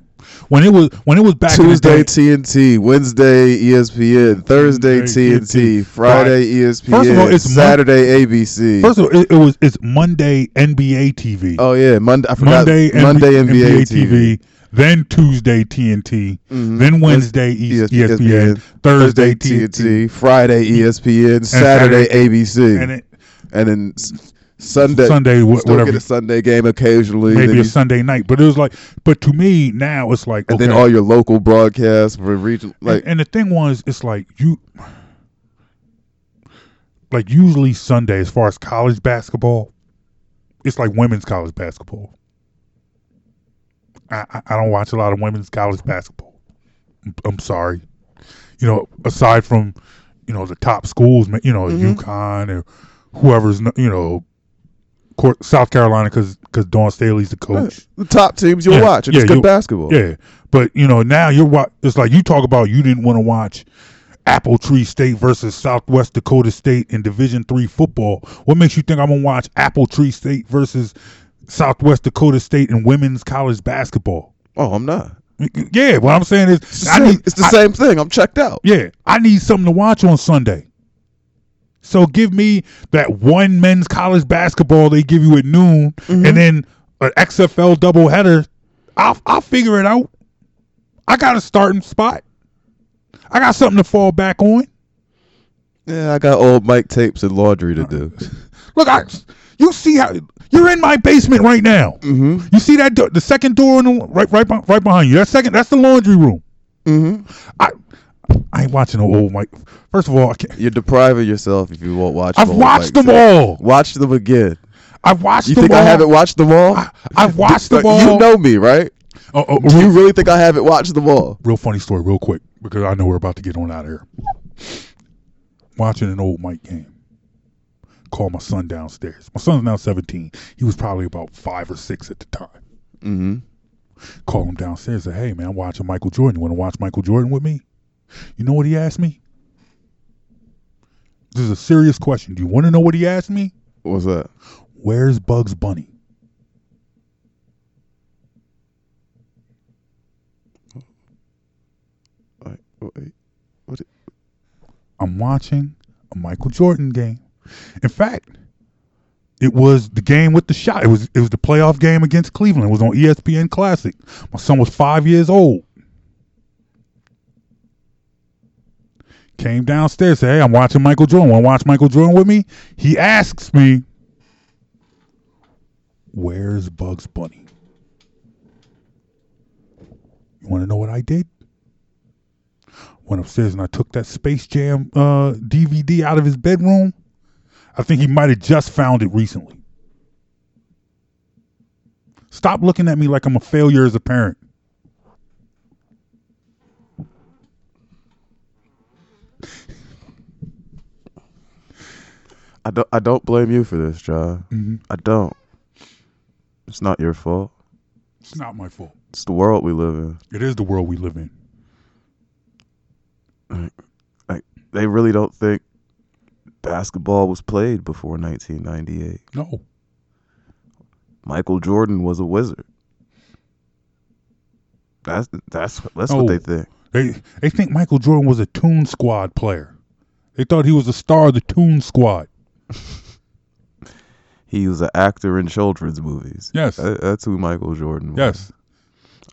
When it was when it was back Tuesday in the day, TNT, Wednesday ESPN, Thursday TNT, TNT, Friday ESPN, First of all, it's Mon- Saturday ABC. First of all, it, it was it's Monday NBA TV. oh yeah, Monday. I forgot Monday, Monday NBA, NBA, TV. Then Tuesday TNT. Mhm. Then Wednesday E- ESPN. Thursday TNT. Friday E ESPN, Saturday ABC, And it, and then Sunday Sunday, wh- still whatever. get a Sunday game occasionally. maybe then a you- Sunday night. But it was like, but to me now it's like, and okay. then all your local broadcasts for region like and, and the thing was, it's like you, like usually Sunday, as far as college basketball, it's like women's college basketball. I, I, don't watch a lot of women's college basketball. I'm, sorry, you know, aside from you know the top schools, you know, Mhm. UConn or whoever's you know, Cor- South Carolina, because because Dawn Staley's the coach. the top teams you'll Yeah, watch. It's yeah, good basketball. Yeah, but you know now you're wa- It's like you talk about you didn't want to watch Apple Tree State versus Southwest Dakota State in Division three football. What makes you think I'm gonna watch Apple Tree State versus Southwest Dakota State in women's college basketball? Oh, I'm not. Yeah, what I'm saying is It's the, I same, need it's the I- same thing. I'm checked out. yeah, I need something to watch on Sunday. So give me that one men's college basketball they give you at noon, Mm-hmm. and then an XFL doubleheader. I'll I'll figure it out. I got a starting spot. I got something to fall back on. Yeah, I got old Mike tapes and laundry to do. Look, I you see how you're in my basement right now. Mm-hmm. You see that door, the second door in the, right right right behind you. That second that's the laundry room. Mm-hmm. I I ain't watching no old Mike. First of all, I can't. You're depriving yourself if you won't watch. I've watched them all. Watch them again. I've watched You them think all. I haven't watched them all? I, I've watched them all. You know me, right? Oh, oh, Do you really think I haven't watched them all? real funny story, real quick, because I know we're about to get on out of here. Watching an old Mike game. Call my son downstairs. My son's now 17. He was probably about five or six at the time. Mm-hmm. Call him downstairs. Say, hey man, I'm watching Michael Jordan. You want to watch Michael Jordan with me? You know what he asked me? This is a serious question. Do you want to know what he asked me? What's that? Where's Bugs Bunny? Wait, wait, what? I'm watching a Michael Jordan game. In fact, it was the game with the shot. It was it was the playoff game against Cleveland. It was on ESPN Classic. My son was five years old. Came downstairs, said, "Hey, I'm watching Michael Jordan. Want to watch Michael Jordan with me?" He asks me, "Where's Bugs Bunny?" You want to know what I did? went upstairs and I took that Space Jam uh, DVD out of his bedroom. I think he might have just found it recently. Stop looking at me like I'm a failure as a parent. I don't. I don't blame you for this, John. Mhm. I don't. It's not your fault. It's not my fault. It's the world we live in. It is the world we live in. Like they really don't think basketball was played before 1998. No. Michael Jordan was a wizard. That's that's that's No. what they think. They they think Michael Jordan was a Toon Squad player. They thought he was a star of the Toon Squad. He was an actor in children's movies. Yes. That- that's who Michael Jordan was. Yes.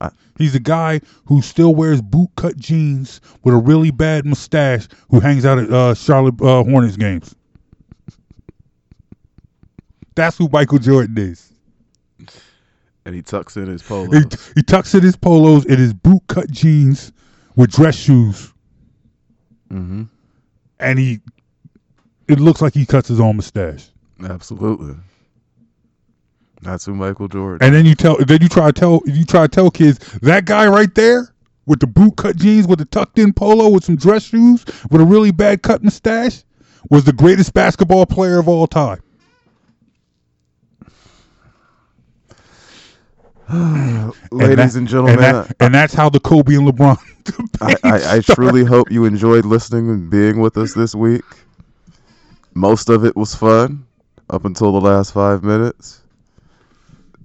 I- He's a guy who still wears bootcut jeans with a really bad mustache who hangs out at uh, Charlotte uh, Hornets games. That's who Michael Jordan is. And he tucks in his polo. He, he tucks in his polos and his bootcut jeans with dress shoes, mm-hmm. and he it looks like he cuts his own mustache. Absolutely. That's who Michael Jordan. And then you tell, then you try to tell, you try to tell kids that guy right there with the boot cut jeans, with the tucked in polo, with some dress shoes, with a really bad cut mustache, was the greatest basketball player of all time. Ladies that- and gentlemen, and, that- uh, and that's how the Kobe and LeBron. I, I, I truly hope you enjoyed listening and being with us this week. Most of it was fun up until the last five minutes.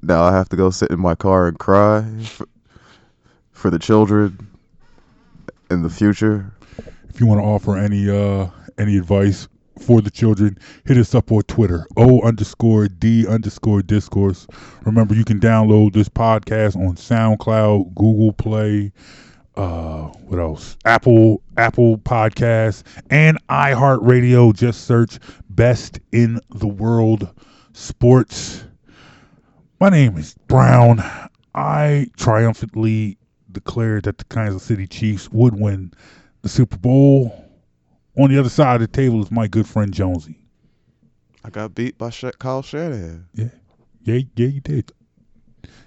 Now I have to go sit in my car and cry for, for the children in the future. If you want to offer any uh any advice for the children, hit us up on Twitter. O underscore D underscore discourse. Remember you can download this podcast on SoundCloud, Google Play, uh what else? Apple Apple Podcasts and iHeartRadio. Just search Best in the World Sports. My name is Brown. I triumphantly declared that the Kansas City Chiefs would win the Super Bowl. On the other side of the table is my good friend Jonesy. I got beat by Kyle Shanahan. Yeah, yeah, yeah, you did.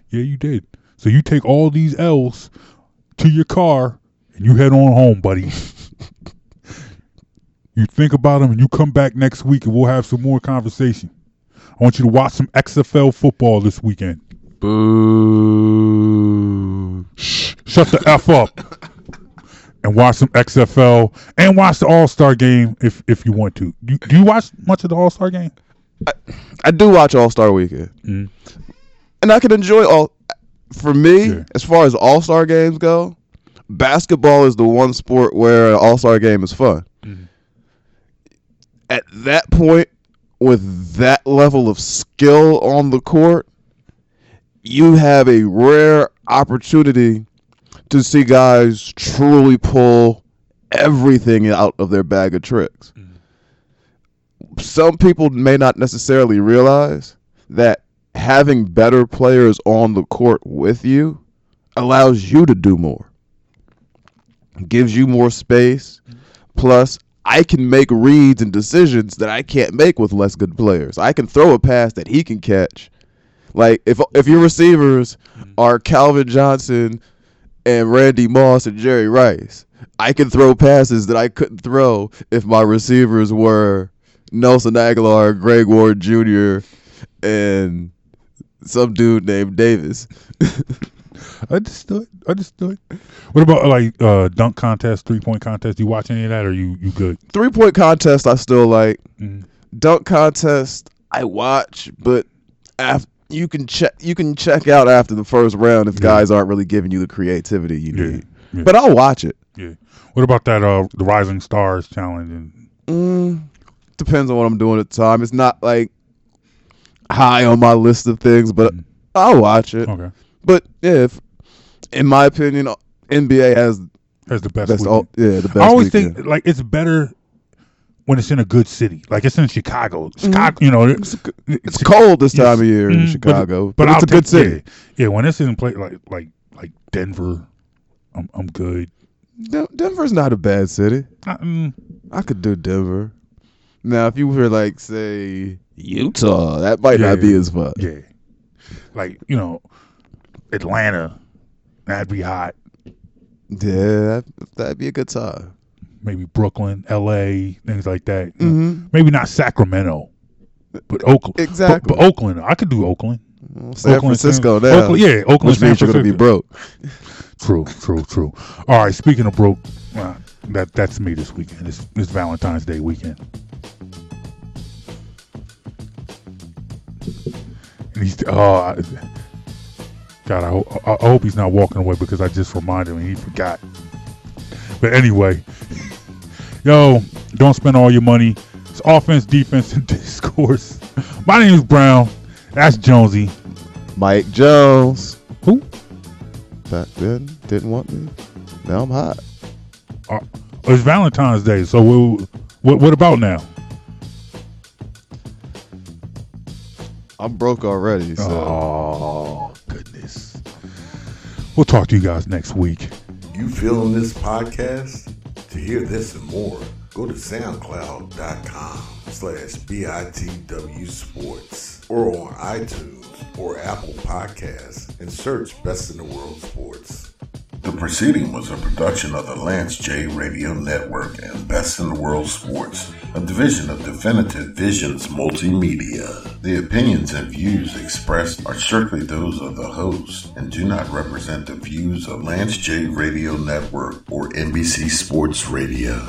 Yeah, you did. So you take all these L's to your car and you head on home, buddy. you think about them and you come back next week and we'll have some more conversation. I want you to watch some XFL football this weekend. Boo. Shh, shut the F up. And watch some XFL and watch the All Star game if if you want to. Do, do you watch much of the All Star game? I do watch All Star Weekend, Mm. and I can enjoy all. For me, as far as All Star games go, basketball is the one sport where an All Star game is fun. Mm-hmm. At that point, with that level of skill on the court, you have a rare opportunity to see guys truly pull everything out of their bag of tricks. Some people may not necessarily realize that having better players on the court with you allows you to do more, gives you more space. Plus, I can make reads and decisions that I can't make with less good players. I can throw a pass that he can catch. Like if if your receivers are Calvin Johnson and Randy Moss and Jerry Rice, I can throw passes that I couldn't throw if my receivers were Nelson Agholor, Greg Ward Jr., and some dude named Davis. Understood. Understood. What about like uh, dunk contest, three point contest? Do you watch any of that, or you you good? Three point contest, I still like. Mhm. Dunk contest, I watch, but after you can check you can check out after the first round if guys aren't really giving you the creativity you Yeah, need. yeah. But I'll watch it. Yeah. What about that? Uh, the Rising Stars challenge and Mm, depends on what I'm doing at the time. It's not like high on my list of things, but I'll watch it. okay, But yeah, if, in my opinion, NBA has has the best. best. All, yeah, the best. I always weekend. think like it's better when it's in a good city, like it's in Chicago. Mm-hmm. Chicago, you know, it's, it's cold this time of year in Mhm, but- Chicago, but, but, I'll it's a good city. Yeah, yeah, when it's in play like like like Denver, I'm I'm good. Den- Denver's not a bad city. Uh, mm, I could do Denver. Now, if you were like, say, Utah, that might Yeah. not be as fun. yeah, like you know, Atlanta, that'd be hot. Yeah, that, that'd be a good time. Maybe Brooklyn, L.A., things like that. Mhm. Maybe not Sacramento, but Oakland. Exactly. But, Oakland, I could do Oakland. Well, San Oakland, Francisco now. Oakland, yeah, Oakland, which San means you're gonna be broke. True, true, true. All right. Speaking of broke, uh, that that's me this weekend. It's, it's Valentine's Day weekend. And he's oh, I- God, I, ho- I hope he's not walking away because I just reminded him he forgot. But anyway, yo, don't spend all your money. It's offense, defense, and discourse. My name is Brown. That's Jonesy. Mike Jones. Who? Back then, didn't want me. Now I'm hot. Uh, it's Valentine's Day, so we'll, what what about now? I'm broke already. So Oh goodness. We'll talk to you guys next week. You feeling this podcast? To hear this and more, go to soundcloud.com slash BITW Sports or on iTunes or Apple Podcasts and search Best in the World Sports. The proceeding was a production of the Lance J Radio Network and Best in the World Sports, a division of Definitive Visions Multimedia. The opinions and views expressed are strictly those of the host and do not represent the views of Lance J Radio Network or NBC Sports Radio.